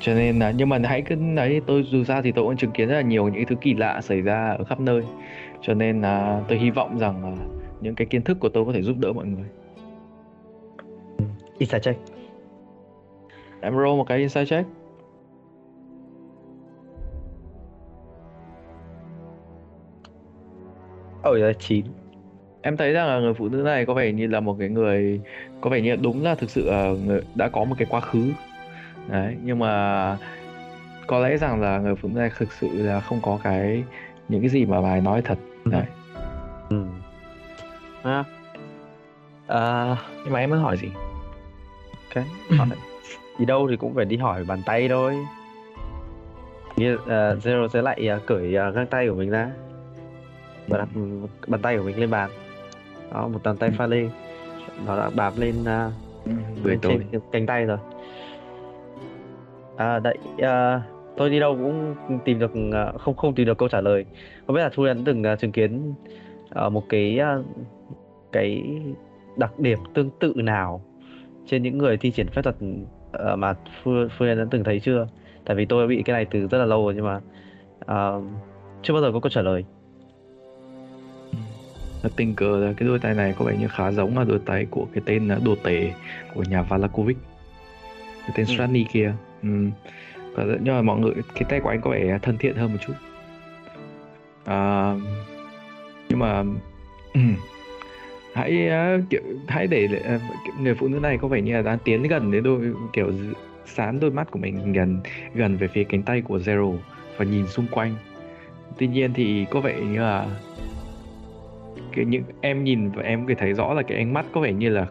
cho nên là nhưng mà hãy cứ đấy tôi dù sao thì tôi cũng chứng kiến rất là nhiều những thứ kỳ lạ xảy ra ở khắp nơi. Cho nên là tôi hy vọng rằng những cái kiến thức của tôi có thể giúp đỡ mọi người Insight check. Em roll một cái insight check. Ở là 9 Em thấy rằng là người phụ nữ này có vẻ như là một cái người Có vẻ như đúng là thực sự người đã có một cái quá khứ. Đấy, nhưng mà có lẽ rằng là người phụ nữ này thực sự là không có cái những cái gì mà bài nói thật. Ừ. Đấy. Ừ. à, à, nhưng mà em muốn hỏi gì? Ok hỏi đi đâu thì cũng phải đi hỏi bàn tay thôi. Như uh, Zero sẽ lại uh, cởi uh, găng tay của mình ra. Và đặt bàn tay của mình lên bàn. Đó một bàn tay pha lê. Nó đã bám lên uh, lên trên cánh tay rồi. À đấy uh, tôi đi đâu cũng tìm được uh, không không tìm được câu trả lời. Không biết là thu đã từng uh, chứng kiến uh, một cái uh, cái đặc điểm tương tự nào trên những người thi triển phép thuật uh, mà Phương Phương đã từng thấy chưa? Tại vì tôi bị cái này từ rất là lâu rồi nhưng mà uh, chưa bao giờ có câu trả lời. tình cờ là cái đôi tay này có vẻ như khá giống là đôi tay của cái tên đồ tể của nhà Valakovic cái tên ừ. Strani kia ừ. Nhưng mà mọi người cái tay của anh có vẻ thân thiện hơn một chút à, nhưng mà hãy uh, kiểu hãy để uh, người phụ nữ này có vẻ như là đang tiến gần đến đôi kiểu sán đôi mắt của mình gần gần về phía cánh tay của Zero và nhìn xung quanh. Tuy nhiên thì có vẻ như là cái những em nhìn và em có thể thấy rõ là cái ánh mắt có vẻ như là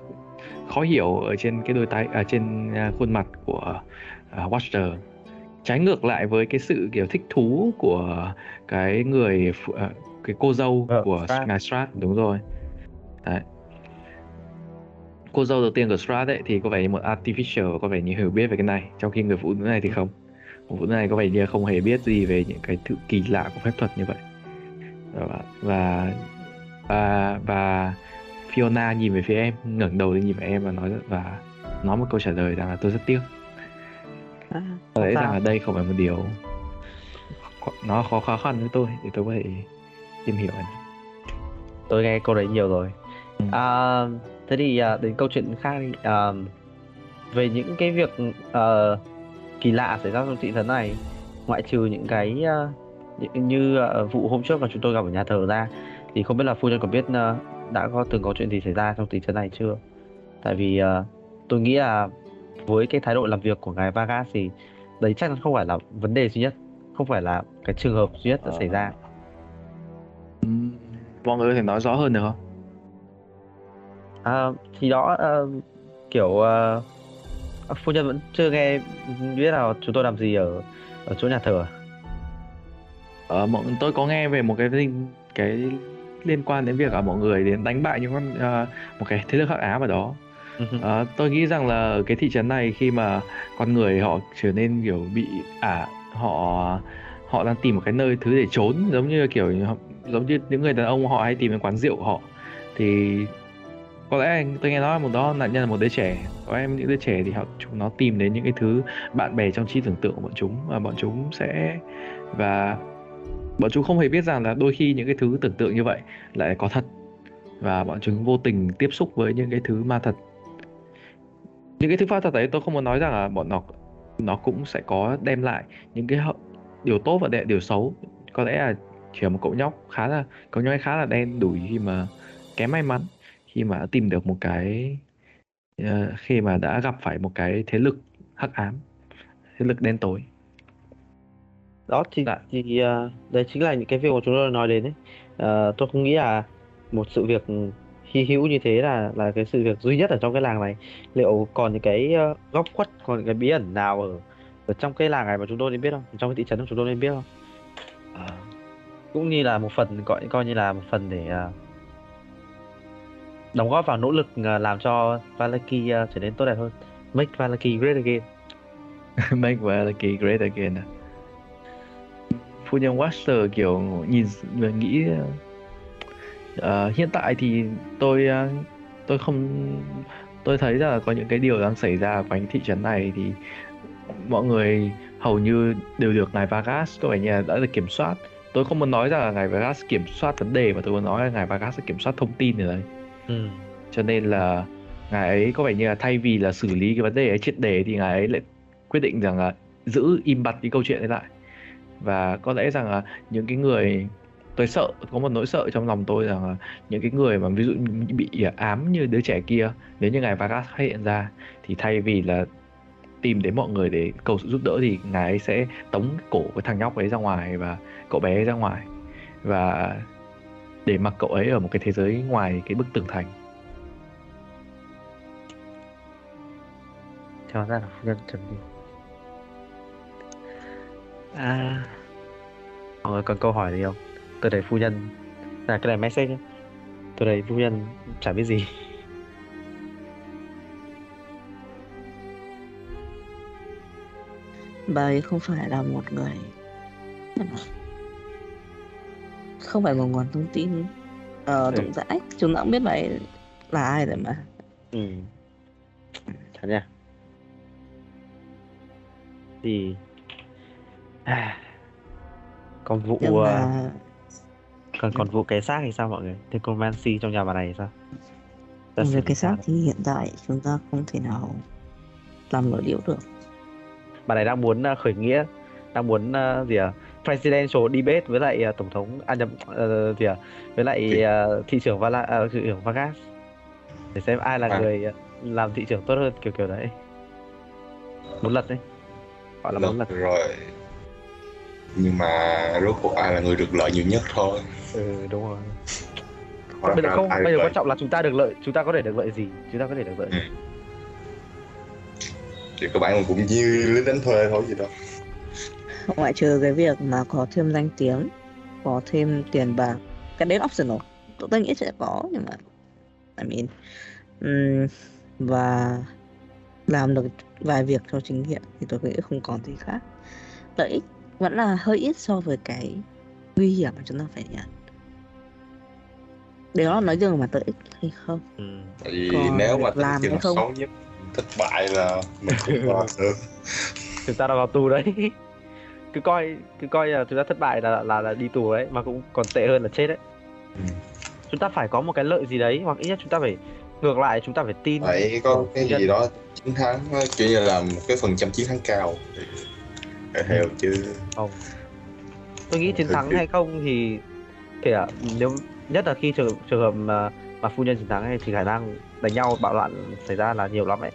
khó hiểu ở trên cái đôi tay à, trên uh, khuôn mặt của uh, Watcher. Trái ngược lại với cái sự kiểu thích thú của cái người uh, cái cô dâu uh, của ngài Strat đúng rồi đấy. Cô dâu đầu tiên của Strat ấy thì có vẻ như một artificial có vẻ như hiểu biết về cái này trong khi người phụ nữ này thì không. Người phụ nữ này có vẻ như không hề biết gì về những cái thứ kỳ lạ của phép thuật như vậy. Và và và, và Fiona nhìn về phía em ngẩng đầu lên nhìn về em và nói và nói một câu trả lời rằng là tôi rất tiếc. À, tôi rằng là đây không phải một điều nó khó khó khăn với tôi thì tôi có thể tìm hiểu anh. Tôi nghe câu đấy nhiều rồi. À, thế thì à, đến câu chuyện khác đi. À, về những cái việc uh, kỳ lạ xảy ra trong thị trấn này ngoại trừ những cái uh, như uh, vụ hôm trước mà chúng tôi gặp ở nhà thờ ra thì không biết là phu nhân có biết uh, đã có từng có chuyện gì xảy ra trong thị trấn này chưa? Tại vì uh, tôi nghĩ là với cái thái độ làm việc của ngài Vargas thì đấy chắc không phải là vấn đề duy nhất không phải là cái trường hợp duy nhất đã xảy ra. Mọi người có thể nói rõ hơn được không à, thì đó uh, kiểu uh, phu nhân vẫn chưa nghe biết là chúng tôi làm gì ở ở chỗ nhà thờ ờ, mọi tôi có nghe về một cái cái liên quan đến việc ở mọi người đến đánh bại những con uh, một cái thế lực hắc ám ở đó. Uh, tôi nghĩ rằng là ở cái thị trấn này khi mà con người họ trở nên kiểu bị ả à, họ họ đang tìm một cái nơi thứ để trốn giống như kiểu giống như những người đàn ông họ hay tìm đến quán rượu của họ thì có lẽ tôi nghe nói một đó nạn nhân là một đứa trẻ. Có em, những đứa trẻ thì họ, chúng nó tìm đến những cái thứ bạn bè trong trí tưởng tượng của bọn chúng và bọn chúng sẽ, và bọn chúng không hề biết rằng là đôi khi những cái thứ tưởng tượng như vậy lại có thật và bọn chúng vô tình tiếp xúc với những cái thứ ma thật. Những cái thứ pha thật đấy tôi không muốn nói rằng là bọn nó nó cũng sẽ có đem lại những cái điều tốt và điều xấu. Có lẽ là chỉ là một cậu nhóc khá là, cậu nhóc khá là đen đủi khi mà kém may mắn khi mà tìm được một cái uh, khi mà đã gặp phải một cái thế lực hắc ám thế lực đen tối. Đó thì dạ. thì uh, đấy chính là những cái việc mà chúng tôi nói đến đấy uh, tôi không nghĩ là một sự việc hy hữu như thế là là cái sự việc duy nhất ở trong cái làng này. Liệu còn những cái uh, góc khuất còn những cái bí ẩn nào ở ở trong cái làng này mà chúng tôi nên biết không? Trong cái thị trấn của chúng tôi nên biết không? À, cũng như là một phần gọi coi như là một phần để uh, đóng góp vào nỗ lực ờ, làm cho Valaki uh, trở nên tốt đẹp hơn. Make Valaki great again. Make Valaki great again à? phu nhân Watcher kiểu nhìn nghĩ uh, hiện tại thì tôi uh, tôi không tôi thấy là có những cái điều đang xảy ra ở quanh thị trấn này thì mọi người hầu như đều được ngài Vargas có vẻ như là đã được kiểm soát. Tôi không muốn nói rằng là ngài Vargas kiểm soát vấn đề mà tôi muốn nói là ngài Vargas sẽ kiểm soát thông tin ở đây ừ. cho nên là ngài ấy có vẻ như là thay vì là xử lý cái vấn đề ấy triệt để thì ngài ấy lại quyết định rằng là giữ im bặt cái câu chuyện ấy lại và có lẽ rằng là những cái người, tôi sợ, có một nỗi sợ trong lòng tôi rằng là những cái người mà ví dụ bị ám như đứa trẻ kia, nếu như ngài Vargas phát hiện ra thì thay vì là tìm đến mọi người để cầu sự giúp đỡ thì ngài ấy sẽ tống cổ cái thằng nhóc ấy ra ngoài và cậu bé ấy ra ngoài và để mặc cậu ấy ở một cái thế giới ngoài cái bức tường thành. Cho ra là phu nhân chấm đi à mọi người còn câu hỏi gì không? Tôi thấy phu nhân là cái này message nhé tôi thấy phu nhân chả biết gì. Bà ấy không phải là một người không phải một nguồn thông tin uh, rộng rãi. Chúng ta cũng biết ấy là ai rồi mà. Ừ. Thật nha. Thì à, còn vụ nhưng ờ, mà còn còn vụ cái xác thì sao mọi người? Necromancy trong nhà bà này thì sao? Xử về cái xác thì hiện tại chúng ta không thể nào làm nổi điệu được. Bà này đang muốn uh, khởi nghĩa đang muốn uh, gì à presidential debate với lại uh, tổng thống à nhầm uh, gì à với lại Thị- uh, thị trưởng Vala, uh, thị trưởng Vargas. Để xem ai là À. người làm thị trưởng tốt hơn kiểu kiểu đấy. Muốn lật đấy. Gọi là muốn lật rồi. Nhưng mà rốt cuộc ai là người được lợi nhiều nhất thôi. Ừ đúng rồi. Bây giờ không bây giờ quan trọng là chúng ta được lợi chúng ta có thể được lợi gì? Chúng ta có thể được lợi gì? Ừ. thì các bạn cũng như lính đánh thuê thôi gì đâu ngoại trừ cái việc mà có thêm danh tiếng có thêm tiền bạc cái đấy là optional. Tôi tôi nghĩ sẽ có nhưng mà I mean ừm, và làm được vài việc cho chính hiện thì tôi nghĩ không còn gì khác. Lợi ích vẫn là hơi ít so với cái nguy hiểm mà chúng ta phải nhận. Đó là nói riêng mà lợi ích hay không. Ừ. tại vì Còn nếu mà làm hay không? xấu nhất thất bại là mình không lo được. Chúng ta đang vào tù đấy cứ coi cứ coi là chúng ta thất bại là là là đi tù đấy mà cũng còn tệ hơn là chết đấy Ừ. chúng ta phải có một cái lợi gì đấy hoặc ít nhất chúng ta phải ngược lại chúng ta phải tin phải có cái nhân. gì đó chiến thắng á, kiểu như là một cái phần trăm chiến thắng cao phải theo chứ không tôi nghĩ chiến thắng sự- hay không thì kể nếu nhất là khi trường trường hợp mà mà phu nhân chiến thắng ấy, thì khả năng đánh nhau bạo loạn xảy ra là nhiều lắm ấy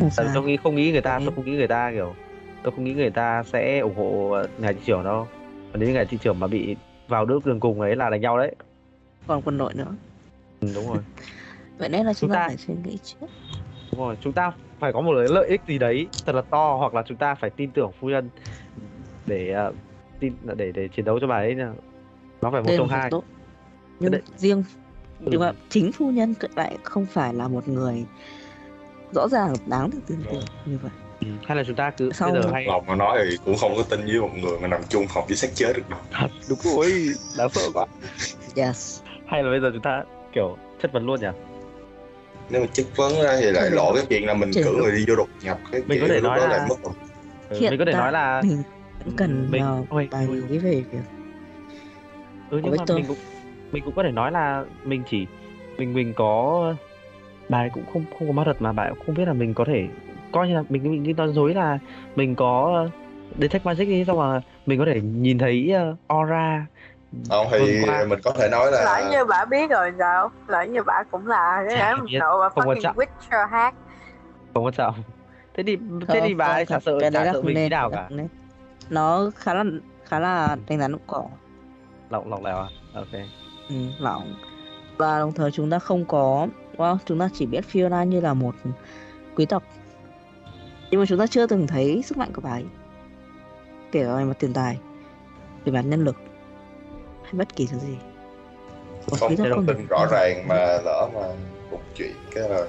ừ. tôi nghĩ không nghĩ người ta Ừ. tôi không nghĩ người ta kiểu tôi không nghĩ người ta sẽ ủng hộ ngài thị trưởng đâu. Còn nếu ngài thị trưởng mà bị vào nước đường cùng ấy là đánh nhau đấy. Còn quân đội nữa. Ừ, đúng rồi. Vậy nên là chúng, Chúng ta phải suy nghĩ trước. Đúng rồi chúng ta phải có một lợi ích gì đấy thật là to hoặc là chúng ta phải tin tưởng phu nhân để ờ, tin để để chiến đấu cho bà ấy nha. nó phải một trong hai. tốt. Nhưng đấy- riêng Ừ. nhưng mà chính phu nhân lại không phải là một người rõ ràng đáng được tin tưởng như vậy Ừ, hay là chúng ta cứ Sau- bây giờ hay lòng mà nói thì cũng không có tin với một người mà nằm chung phòng với xác chết được. Đâu thật đúng rồi. Đáng sợ quá. Yes. Hay là bây giờ chúng ta kiểu chất vấn luôn nhỉ? Nếu mà chất vấn ra thì lại lộ cái chuyện là mình cử người đi vô đột nhập cái Mình có thể nói đó là- lại mất rồi. ừ, Hiện mình có thể nói là mình vẫn cần mình- ôi, bài ôi. lý về việc ừ, nhưng mà mình cũng mình cũng có thể nói là mình chỉ mình mình có bà ấy cũng không không có ma thuật mà bà ấy cũng không biết là mình có thể coi như là mình mình nói dối là mình có detect magic đi xong mà mình có thể nhìn thấy uh, aura không thì mình có thể nói lỡ là như bà biết rồi sao? Lỡ như bà cũng là cái ám nộ quan fucking trọng. Witcher hát không quan trọng. Thế thì thế thì bà ấy chả sợ cái đấy sợ mình nào cái cả. đấy nó khá là khá là đánh rắn cũng cỏ lỏng lỏng lẻo à? Ok. Ừ, lỏng. Và đồng thời chúng ta không có well, chúng ta chỉ biết Fiona như là một quý tộc nhưng mà chúng ta chưa từng thấy sức mạnh của bà ấy. Kể cả về mặt tiền tài về mặt nhân lực hay bất kỳ thứ gì. Một không không thông được tin rõ ràng mà lỡ mà một chuyện cái là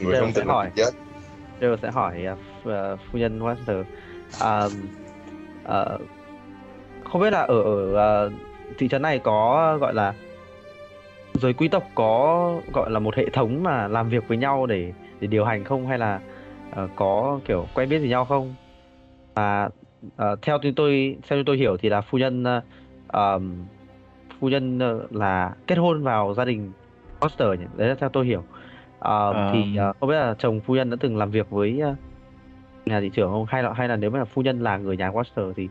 người sẽ tin hỏi. chết. Tôi sẽ hỏi uh, phu- uh, nhân Wester. Um, uh, không biết là ở ở uh, thị trấn này có gọi là giới quý tộc có gọi là một hệ thống mà làm việc với nhau để để điều hành không? Hay là uh, có kiểu quen biết gì nhau không? Và uh, theo như tôi theo tôi hiểu thì là phu nhân uh, um, phu nhân uh, là kết hôn vào gia đình Foster nhỉ? Đấy là theo tôi hiểu. Ờ, thì Ờm. uh, không biết là chồng phu nhân đã từng làm việc với uh, nhà thị trưởng không? Hay là hay là nếu mà phu nhân là người nhà Foster thì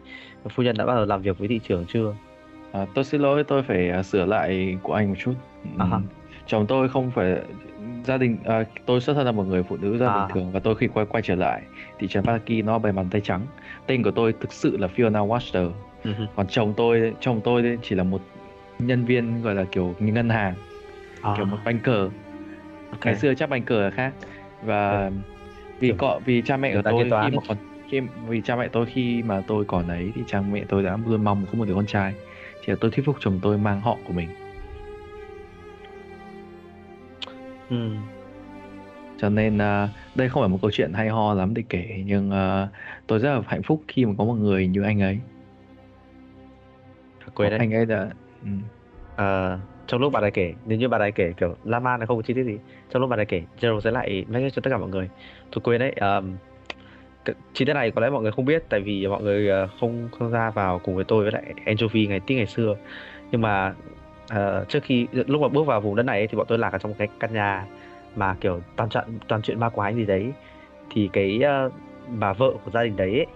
phu nhân đã bao giờ làm việc với thị trưởng chưa? À, tôi xin lỗi, tôi phải à, sửa lại của anh một chút. À chồng tôi không phải gia đình à, tôi xuất thân là một người phụ nữ rất À. bình thường và tôi khi quay quay trở lại thị trấn Pataki nó bày bàn tay trắng. Tên của tôi thực sự là Fiona Watcher. Ừ hừ. Còn chồng tôi chồng tôi chỉ là một nhân viên gọi là kiểu như ngân hàng, À, kiểu một banker. ok. Ngày xưa chắc banker là khác. Và vì Kiểu cọ vì cha mẹ của tôi khi mà còn khi vì cha mẹ tôi khi mà tôi còn ấy thì cha mẹ tôi đã luôn mong có một đứa con trai. Là tôi thuyết phục chồng tôi mang họ của mình. Ừ. cho nên à, đây không phải một câu chuyện hay ho lắm để kể nhưng à, tôi rất là hạnh phúc khi mà có một người như anh ấy Quên đấy. anh ấy đã ừ. Ờ, trong lúc bạn ấy kể nếu như bạn ấy kể kiểu lan man là không có chi tiết gì trong lúc bạn ấy kể Gerald sẽ lại message cho tất cả mọi người tôi quên đấy um, chi tiết này có lẽ mọi người không biết tại vì mọi người ờ, không không ra vào cùng với tôi với lại Anchovy ngày tí ngày xưa nhưng mà uh, trước khi lúc mà bước vào vùng đất này ấy, thì bọn tôi lạc ở trong cái căn nhà mà kiểu toàn trận toàn chuyện ma quái gì đấy. Thì cái uh, bà vợ của gia đình đấy ấy,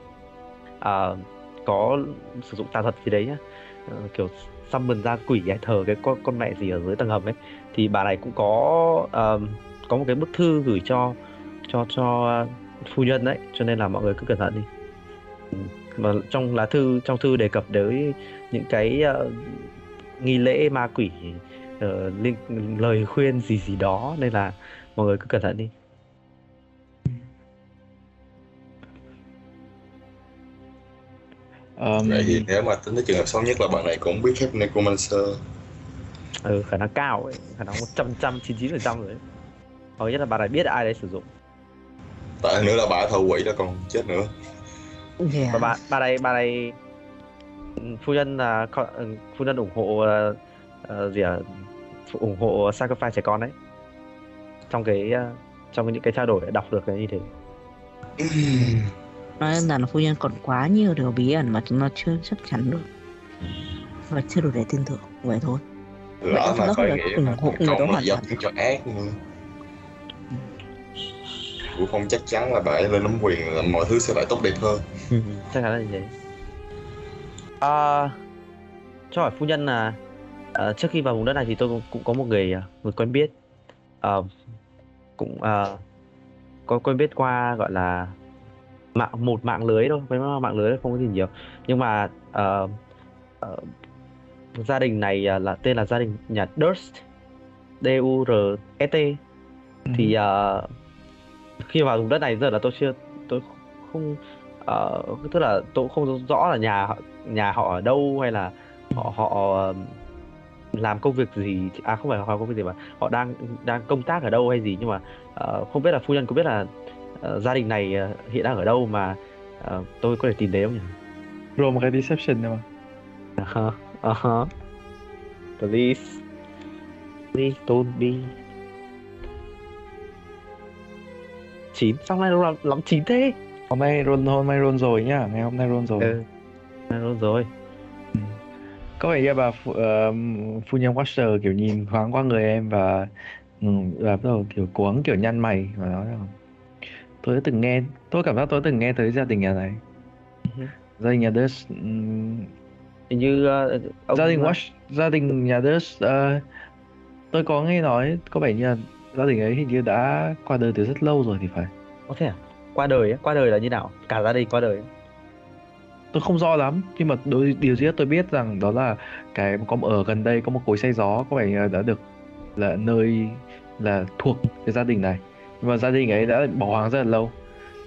uh, có sử dụng tà thuật gì đấy nhá. Uh, kiểu summon ra quỷ hay thờ cái con con mẹ gì ở dưới tầng hầm ấy. Thì bà này cũng có uh, có một cái bức thư gửi cho cho cho phu nhân đấy cho nên là mọi người cứ cẩn thận đi. Mà trong lá thư trong thư đề cập tới những cái uh, nghi lễ ma quỷ liên, lời khuyên gì gì đó nên là mọi người cứ cẩn thận đi. Ờm, Vậy thì nếu mà tính tới trường hợp xấu nhất là bạn này cũng biết phép Necromancer. Ừ, khả năng cao ấy khả năng một trăm trăm chín chín phần trăm rồi đấy hầu nhất là bà này biết ai đấy sử dụng. Tại nữa là bà thợ quỷ đó còn chết nữa. Yeah. và bà bà này bà này phu nhân là con- ừ, phu nhân ủng hộ ờ, gì à ủng hộ sacrifice trẻ con đấy. Trong cái ờ, trong những cái trao đổi đọc được cái như thế Nói đơn giản là phu nhân còn quá nhiều điều bí ẩn mà chúng ta chưa chắc chắn được. Và chưa đủ để tin tưởng vậy thôi. Lỡ mà phải nghĩa ủng hộ người đó hoàn toàn. cho ác cũng không chắc chắn là bà ấy lên nắm quyền là mọi thứ sẽ lại tốt đẹp hơn. Chắc chắn là như thế à, cho hỏi phu nhân là ờ, trước khi vào vùng đất này thì tôi cũng, cũng có một người ờ, người quen biết. Ờ, cũng ờ, có quen biết qua gọi là mạng một mạng lưới thôi với mạng lưới không có gì nhiều. Nhưng mà ờ, ờ, gia đình này ờ, là tên là gia đình nhà Durst D U R S T. Thì ờ, khi vào vùng đất này giờ là tôi chưa tôi không ờ, tức là tôi không rõ là nhà nhà họ ở đâu hay là họ họ làm công việc gì à không phải họ làm công việc gì mà họ đang đang công tác ở đâu hay gì nhưng mà ờ, không biết là phu nhân có biết là ờ, gia đình này ờ, hiện đang ở đâu mà ờ, tôi có thể tìm đến không nhỉ? roll một cái deception thôi mà Uh-huh. Uh-huh. Please. Please don't be. 9, sao nay lắm, lắm 9 thế? hôm nay roll hôm nay roll rồi nhá ngày hôm nay roll rồi Ừ. Nay luôn rồi. có vẻ như bà phu, ờ, phu nhân Watcher kiểu nhìn thoáng qua người em và ừ, và bắt đầu kiểu cố gắng kiểu nhăn mày và nói rằng tôi đã từng nghe tôi cảm giác tôi từng nghe tới gia đình nhà này Ừ. gia đình nhà Dust ừm, Hình như ờ, ông gia đình Watch gia đình nhà Dust ờ, tôi có nghe nói có vẻ như là gia đình ấy hình như đã qua đời từ rất lâu rồi thì phải Có thể à? Qua đời qua đời là như nào? Cả gia đình qua đời. Tôi không rõ lắm nhưng mà đối, điều duy nhất tôi biết rằng đó là cái có ở gần đây có một cối xay gió có vẻ đã được là nơi là thuộc cái gia đình này. Nhưng mà gia đình ấy đã bỏ hoang rất là lâu.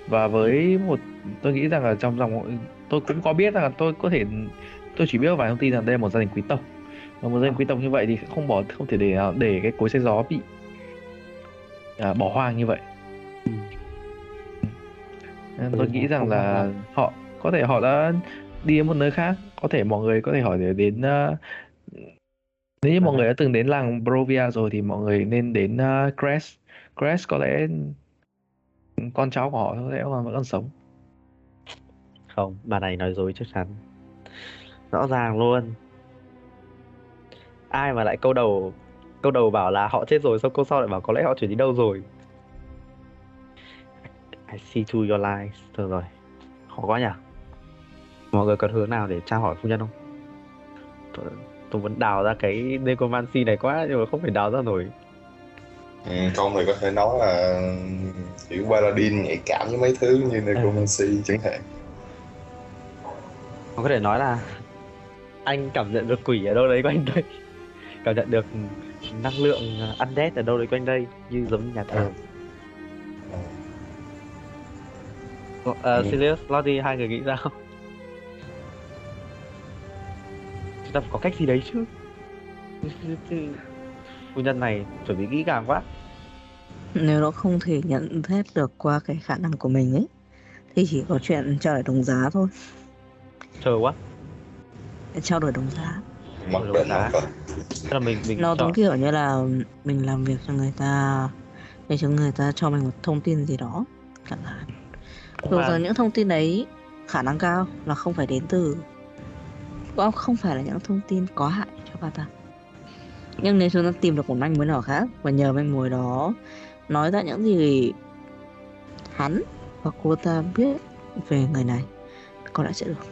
Và với một tôi nghĩ rằng là trong dòng tôi cũng có biết rằng là tôi có thể tôi chỉ biết vài thông tin rằng đây là một gia đình quý tộc. Và một gia đình quý tộc như vậy thì không bỏ không thể để để cái cối xay gió bị à, bỏ hoang như vậy. Nên tôi Ừ, nghĩ rằng là họ có thể họ đã đi đến một nơi khác có thể mọi người có thể hỏi để đến uh, nếu như mọi À. người đã từng đến làng Brovia rồi thì mọi người nên đến uh, Crest Crest có lẽ con cháu của họ có lẽ còn vẫn còn sống Không, bà này nói dối chắc chắn. Rõ ràng luôn. Ai mà lại câu đầu câu đầu bảo là họ chết rồi, xong câu sau lại bảo có lẽ họ chuyển đi đâu rồi. I see through your lies. Thôi rồi. Khó quá nhỉ? Mọi người còn hướng nào để tra hỏi phu nhân không? tôi muốn đào ra cái necromancy này quá nhưng mà không thể đào ra nổi. Ừ, con này có thể nói là kiểu paladin nhạy cảm với mấy thứ như necromancy chẳng hạn. Con có thể nói là anh cảm nhận được quỷ ở đâu đấy quanh đây. Cảm nhận được năng lượng undead ở đâu đấy quanh đây như giống như nhà thờ. Uh, Sirius, Lottie hai người nghĩ sao ta phải có cách gì đấy chứ? Phu nhân này chuẩn bị kỹ càng quá. Nếu nó không thể nhận xét được qua cái khả năng của mình ấy Thì chỉ có chuyện trao đổi đồng giá thôi. Chờ quá. Trao đổi đồng giá. Mặc định nó Tức là mình mình Nó giống kiểu như là mình làm việc cho người ta Để cho người ta cho mình một thông tin gì đó Chẳng hạn. Thường là- giờ những thông tin đấy khả năng cao là không phải đến từ có không phải là những thông tin có hại cho bà ta. Nhưng nếu chúng ta tìm được một manh mối nào khác và nhờ manh mối đó nói ra những gì hắn hoặc cô ta biết về người này có lẽ sẽ được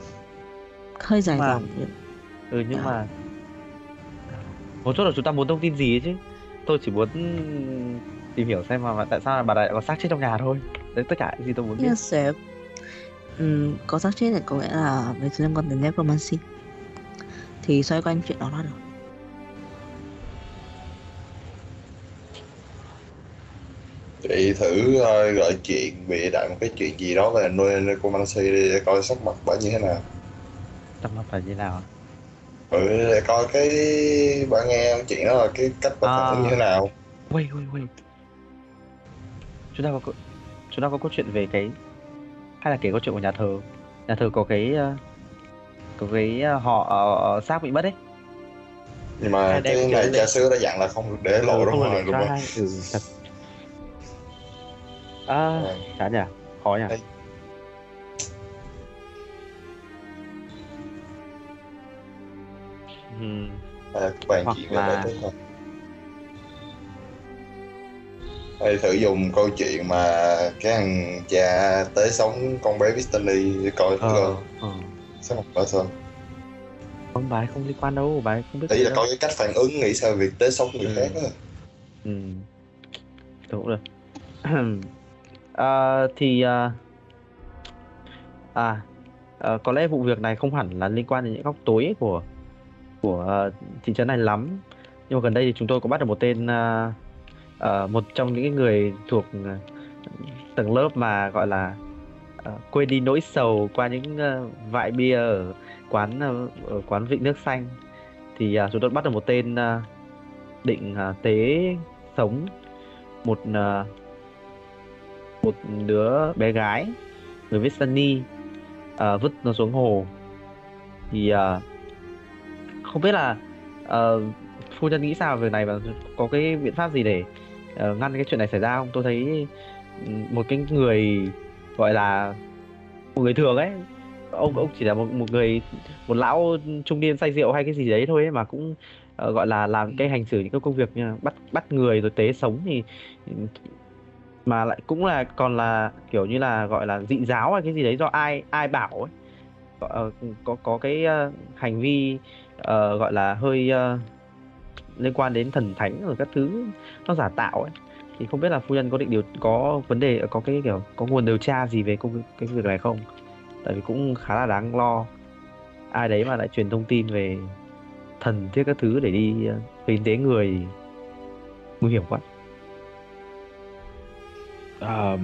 hơi dài Mà- dòng nhưng ừ nhưng mà một chút là chúng ta muốn thông tin gì chứ? Tôi chỉ muốn tìm hiểu xem mà tại sao bà lại có xác chết trong nhà thôi. Đấy tất cả gì tôi muốn biết. Nhưng sẽ Ừm, có xác chết này có nghĩa là về liên quan đến necromancy thì xoay quanh chuyện đó là được chị thử ờ, gọi chuyện bịa đại một cái chuyện gì đó về nuôi necromancy đi để coi sắc mặt bà như thế nào. Trong mặt phải như nào ừ để coi cái bà nghe chuyện đó là cái cách bà phản ứng À. như thế nào. Wait wait wait. Chúng ta có chúng ta có câu chuyện về cái hay là kể câu chuyện của nhà thờ? Nhà thờ có cái ờ, cái ờ, họ ờ, xác bị mất ấy. Nhưng mà cái này cha xứ đã dặn là không được để lộ Ừ, ra không đúng không? ừ thật. À Ờ. chán nhỉ? Khó nhỉ? Đây. Ừm, à, bạn Hoặc về là- hay thử dùng câu chuyện mà cái thằng cha tới sống con bé Vistani coi thử ờ coi. ờ mặt bà sao không bà ấy không liên quan đâu bà không biết gì là coi cái cách phản ứng nghĩ sao việc tới sống người Ừ. khác á Ừ. Cũng được. Ờ, thì à, à ờ, có lẽ vụ việc này không hẳn là liên quan đến những góc tối của của ờ, thị trấn này lắm. Nhưng mà gần đây thì chúng tôi có bắt được một tên à, ờ, một trong những người thuộc à, tầng lớp mà gọi là À, quên đi nỗi sầu qua những uh, vại bia ở quán uh, ở quán Vịnh Nước Xanh. Thì uh, chúng tôi bắt được một tên uh, định uh, tế sống một uh, một đứa bé gái người viết Sunny uh, vứt nó xuống hồ thì uh, không biết là uh, phu nhân nghĩ sao về này và có cái biện pháp gì để uh, ngăn cái chuyện này xảy ra không tôi thấy ừ, một cái người gọi là một người thường ấy. Ông ông chỉ là một một người một lão trung niên say rượu hay cái gì đấy thôi ấy, mà cũng uh, gọi là làm cái hành xử những cái công việc như là bắt bắt người rồi tế sống thì mà lại cũng là còn là kiểu như là gọi là dị giáo hay cái gì đấy do ai ai bảo ấy. Có có, có cái uh, hành vi uh, gọi là hơi uh, liên quan đến thần thánh rồi các thứ nó giả tạo ấy thì không biết là phu nhân có định điều có vấn đề có cái kiểu có nguồn điều tra gì về công cái việc này không? Tại vì cũng khá là đáng lo. Ai đấy mà lại truyền thông tin về thần thiết các thứ để đi ờ, tế người nguy hiểm quá. À,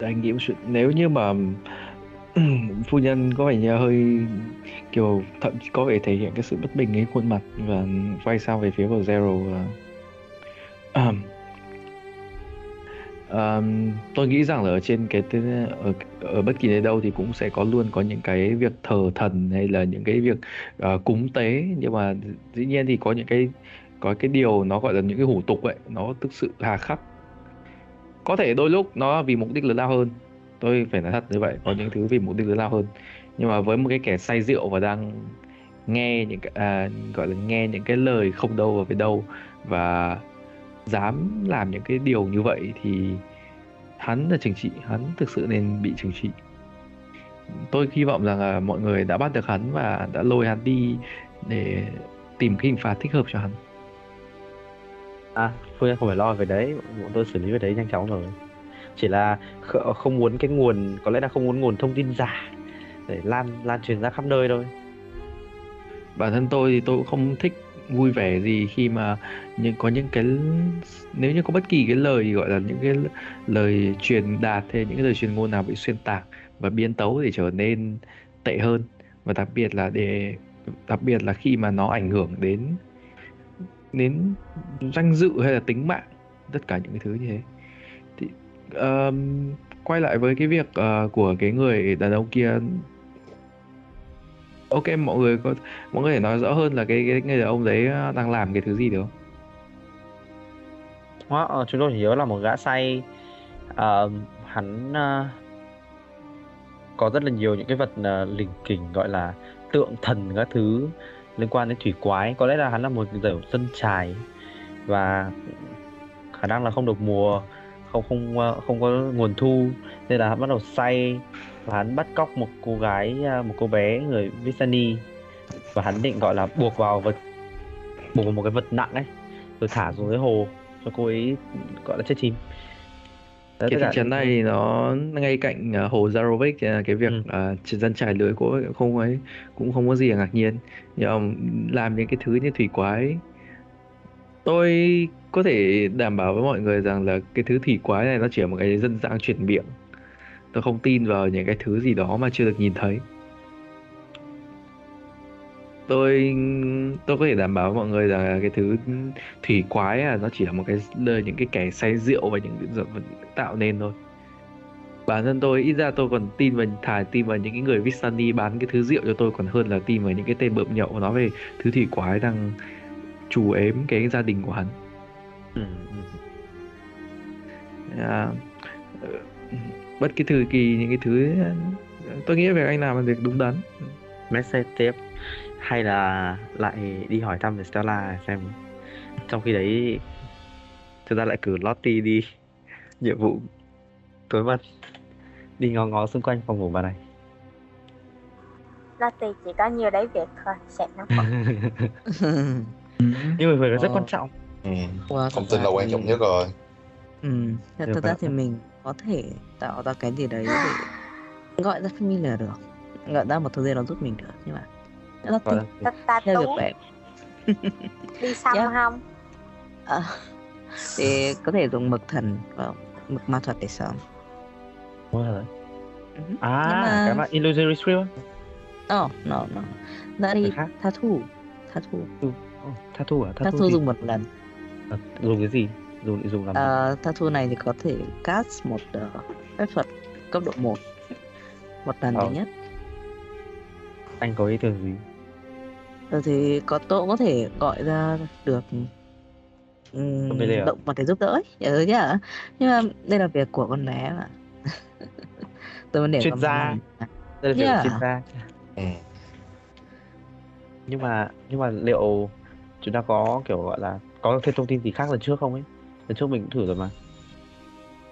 anh nghĩ nếu như mà phu nhân có vẻ như hơi kiểu thậm chí có vẻ thể hiện cái sự bất bình ấy khuôn mặt và quay sang về phía của Zero và Ờm um, tôi nghĩ rằng là ở trên cái ở ở bất kỳ nơi đâu thì cũng sẽ có luôn có những cái việc thờ thần hay là những cái việc uh, cúng tế. Nhưng mà dĩ nhiên thì có những cái có cái điều nó gọi là những cái hủ tục ấy nó thực sự hà khắc. Có thể đôi lúc nó vì mục đích lớn lao hơn. Tôi phải nói thật như vậy có những thứ vì mục đích lớn lao hơn. Nhưng mà với một cái kẻ say rượu và đang nghe những cái à, gọi là nghe những cái lời không đâu vào với đâu và dám làm những cái điều như vậy thì hắn là trừng trị hắn thực sự nên bị trừng trị tôi hy vọng rằng là mọi người đã bắt được hắn và đã lôi hắn đi để tìm cái hình phạt thích hợp cho hắn À, nhân không phải lo về đấy, bọn tôi xử lý về đấy nhanh chóng rồi. Chỉ là kh- không muốn cái nguồn, có lẽ là không muốn nguồn thông tin giả để lan lan truyền ra khắp nơi thôi. bản thân tôi thì tôi cũng không thích vui vẻ gì khi mà những có những cái nếu như có bất kỳ cái lời gọi là những cái lời truyền đạt hay những cái lời truyền ngôn nào bị xuyên tạc và biến tấu để trở nên tệ hơn. Và đặc biệt là để đặc biệt là khi mà nó ảnh hưởng đến đến danh dự hay là tính mạng tất cả những cái thứ như thế. Thì um, quay lại với cái việc uh, của cái người đàn ông kia ok mọi người có mọi người thể nói rõ hơn là cái cái người đàn ông đấy ờ, đang làm cái thứ gì được không Hóa, ờ, chúng tôi chỉ nhớ là một gã say, ờ, hắn ờ, có rất là nhiều những cái vật ờ, lình kình gọi là tượng thần các thứ liên quan đến thủy quái. Có lẽ là hắn là một kiểu dân trài và khả năng là không được mùa, không không ờ, không có nguồn thu nên là hắn bắt đầu say và hắn bắt cóc một cô gái, ờ, một cô bé người Visani. Và hắn định gọi là buộc vào vật buộc vào một cái vật nặng ấy rồi thả xuống dưới hồ cho cô ấy gọi là chết chìm. Đấy, cái thị trấn này thì nó ngay cạnh ờ, hồ Zarovic là cái việc Ừ. ờ, dân trải lưới của không ấy cũng không có gì ngạc nhiên. Nhưng mà làm những cái thứ như thủy quái. Tôi có thể đảm bảo với mọi người rằng là cái thứ thủy quái này nó chỉ là một cái dân gian truyền miệng tôi không tin vào những cái thứ gì đó mà chưa được nhìn thấy. Tôi tôi có thể đảm bảo với mọi người rằng là cái thứ thủy quái à nó chỉ là một cái những cái kẻ say rượu và những cái tạo nên thôi. Bản thân tôi ít ra tôi còn tin vào thà tin vào những cái người Vistani bán cái thứ rượu cho tôi còn hơn là tin vào những cái tên bợm nhậu nói về thứ thủy quái đang trù ếm cái gia đình của hắn. Ừ, ừ. à, bất kỳ thời kỳ những cái thứ tôi nghĩ về anh làm là việc đúng đắn. Message tiếp. Hay là lại đi hỏi thăm về Stella xem. Trong khi đấy chúng ta lại cử Lottie đi. Nhiệm vụ tối mật đi ngó ngó xung quanh phòng ngủ bà này. Lottie chỉ có nhiều đấy việc thôi sẽ nó nhưng mà việc rất Ờ. quan trọng. Ừ. Thông tin là quan trọng nhất rồi. Ừ, thật, thật ra thì mình có thể tạo ra cái gì đấy để gọi ra familiar được. Gọi ra một thứ gì đó giúp mình được nhưng mà nó là là ta, ta theo tú. bạn đi xăm Yeah. không? À, thì có thể dùng mực thần và mực ma thuật để giời ơi. Ừ. à Nhưng mà- cái mà illusory script no no no ra đi tha thu tha thu. Ồ, tattoo à? Tha thì- dùng một lần. À, dùng cái gì dùng dùng làm gì? Ờ, tha thu này thì có thể cast một ờ, phép thuật cấp độ 1 một lần Ờ. duy nhất anh có ý tưởng gì Rồi thì có tôi cũng có thể gọi ra được um, à? động vật để giúp đỡ ấy. ừ, nhá nhưng mà đây là việc của con bé mà tôi vẫn để Chuyên gia. đây là việc Yeah. của chuyên gia Ừ. nhưng mà nhưng mà liệu chúng ta có kiểu gọi là có thêm thông tin gì khác lần trước không ấy lần trước mình cũng thử rồi mà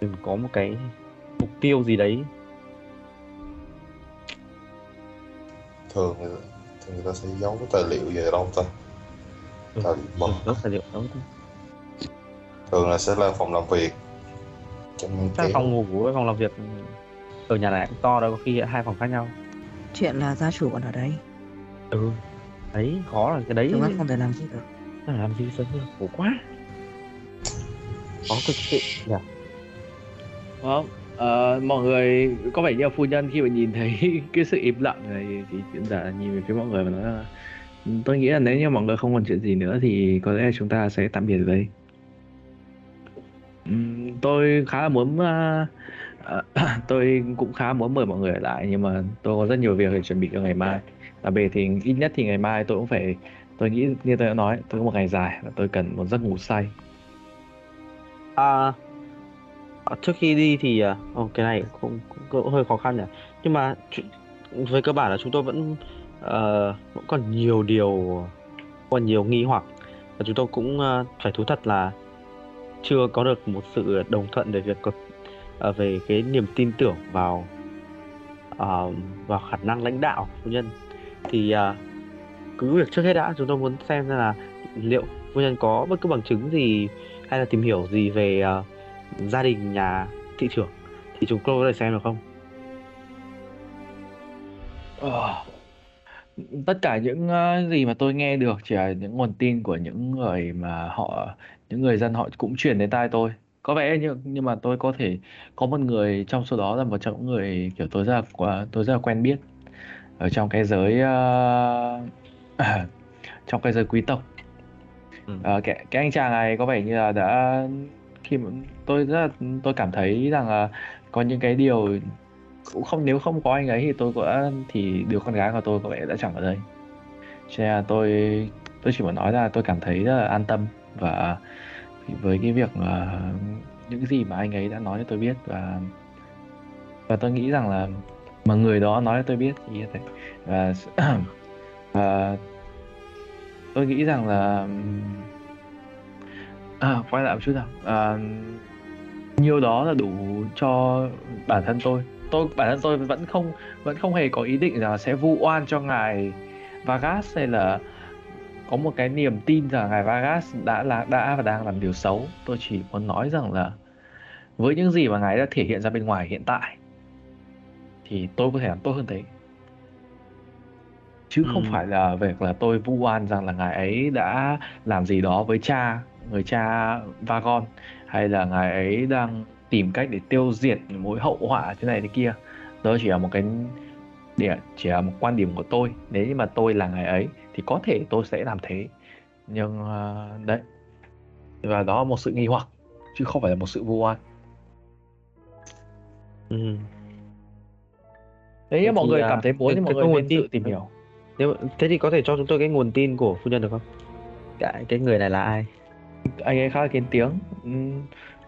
mình có một cái mục tiêu gì đấy Thường thì thường người ta sẽ giấu cái tài liệu về đâu ta? Ừ. Tài liệu mật. ừ, là liệu đó Thường là sẽ là phòng làm việc. Trong kéo. phòng ngủ với phòng làm việc ở nhà này cũng to đâu có khi hai phòng khác nhau chuyện là gia chủ còn ở đây ừ đấy khó là cái đấy chúng ta không thể làm gì được làm gì sớm được khổ quá khó thực sự nhỉ Không, ờ, mọi người có vẻ như là phu nhân khi mà nhìn thấy cái sự im lặng này thì diễn giả nhìn về phía mọi người và nói là tôi nghĩ là nếu như mọi người không còn chuyện gì nữa thì có lẽ chúng ta sẽ tạm biệt ở đây. Tôi khá là muốn uh, uh, tôi cũng khá muốn mời mọi người ở lại nhưng mà tôi có rất nhiều việc để chuẩn bị cho ngày mai. Đặc biệt thì ít nhất thì ngày mai tôi cũng phải tôi nghĩ như tôi đã nói tôi có một ngày dài và tôi cần một giấc ngủ say. À, à, trước khi đi thì à, cái này cũng, cũng, cũng hơi khó khăn nhỉ. Nhưng mà với về cơ bản là chúng tôi vẫn uh, vẫn còn nhiều điều còn nhiều nghi hoặc và chúng tôi cũng uh, phải thú thật là chưa có được một sự đồng thuận về việc có uh, về cái niềm tin tưởng vào uh, vào khả năng lãnh đạo của phu nhân thì uh, cứ việc trước hết đã chúng tôi muốn xem ra là liệu phu nhân có bất cứ bằng chứng gì hay là tìm hiểu gì về uh, gia đình nhà thị trưởng? Thì chúng tôi có thể xem được không? Ờ, tất cả những uh, gì mà tôi nghe được chỉ là những nguồn tin của những người mà họ những người dân họ cũng truyền đến tai tôi. Có vẻ như nhưng mà tôi có thể có một người trong số đó là một trong những người kiểu tôi rất là tôi rất là quen biết ở trong cái giới uh, trong cái giới quý tộc ừ. uh, cái, cái anh chàng này có vẻ như là đã khi mà tôi rất là tôi cảm thấy rằng là có những cái điều cũng không nếu không có anh ấy thì tôi có thì đứa con gái của tôi có vẻ đã chẳng ở đây cho nên là tôi tôi chỉ muốn nói là tôi cảm thấy rất là an tâm và với cái việc mà những gì mà anh ấy đã nói cho tôi biết và và tôi nghĩ rằng là mà người đó nói cho tôi biết thì như thế và và tôi nghĩ rằng là à, quay lại một chút nào. À, nhiều đó là đủ cho bản thân tôi. Tôi bản thân tôi vẫn không vẫn không hề có ý định rằng là sẽ vu oan cho ngài Vargas hay là có một cái niềm tin rằng ngài Vargas đã là đã và đang làm điều xấu. Tôi chỉ muốn nói rằng là với những gì mà ngài đã thể hiện ra bên ngoài hiện tại thì tôi có thể làm tốt hơn thế chứ ừ. không phải là việc là tôi vu oan rằng là ngài ấy đã làm gì đó với cha người cha Vagon hay là ngài ấy đang tìm cách để tiêu diệt mối hậu họa thế này thế kia. Đó chỉ là một cái để chỉ là một quan điểm của tôi. Nếu như mà tôi là ngài ấy thì có thể tôi sẽ làm thế. Nhưng uh, đấy. Và đó là một sự nghi hoặc chứ không phải là một sự vô oan. Ừ. đấy mọi người cảm thấy muốn thì mọi người nên tự tìm hiểu nếu thế thì có thể cho chúng tôi cái nguồn tin của phu nhân được không? Cái cái người này là ai? Anh ấy khá là kiến tiếng.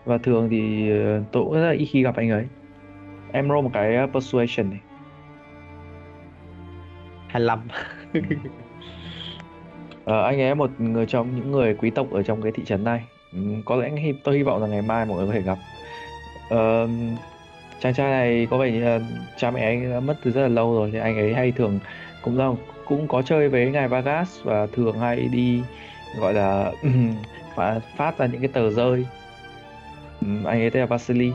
Và thường thì ờ, tôi cũng rất là ít khi gặp anh ấy. Em roll một cái ờ, persuasion này. 25 ờ, anh ấy một người trong những người quý tộc ở trong cái thị trấn này. Ừ, có lẽ tôi hy vọng là ngày mai mọi người có thể gặp. Ờ, chàng trai này có vẻ như là cha mẹ anh đã mất từ rất là lâu rồi thì anh ấy hay thường cũng là cũng có chơi với ngài Vargas và thường hay đi gọi là phát, phát ra những cái tờ rơi ừ, anh ấy tên là Vasily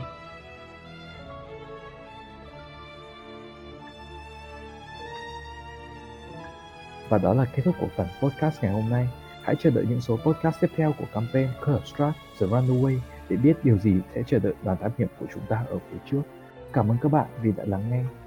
Và đó là kết thúc của phần podcast ngày hôm nay. Hãy chờ đợi những số podcast tiếp theo của campaign Curve Strat The Runaway để biết điều gì sẽ chờ đợi đoàn thám hiểm của chúng ta ở phía trước. Cảm ơn các bạn vì đã lắng nghe.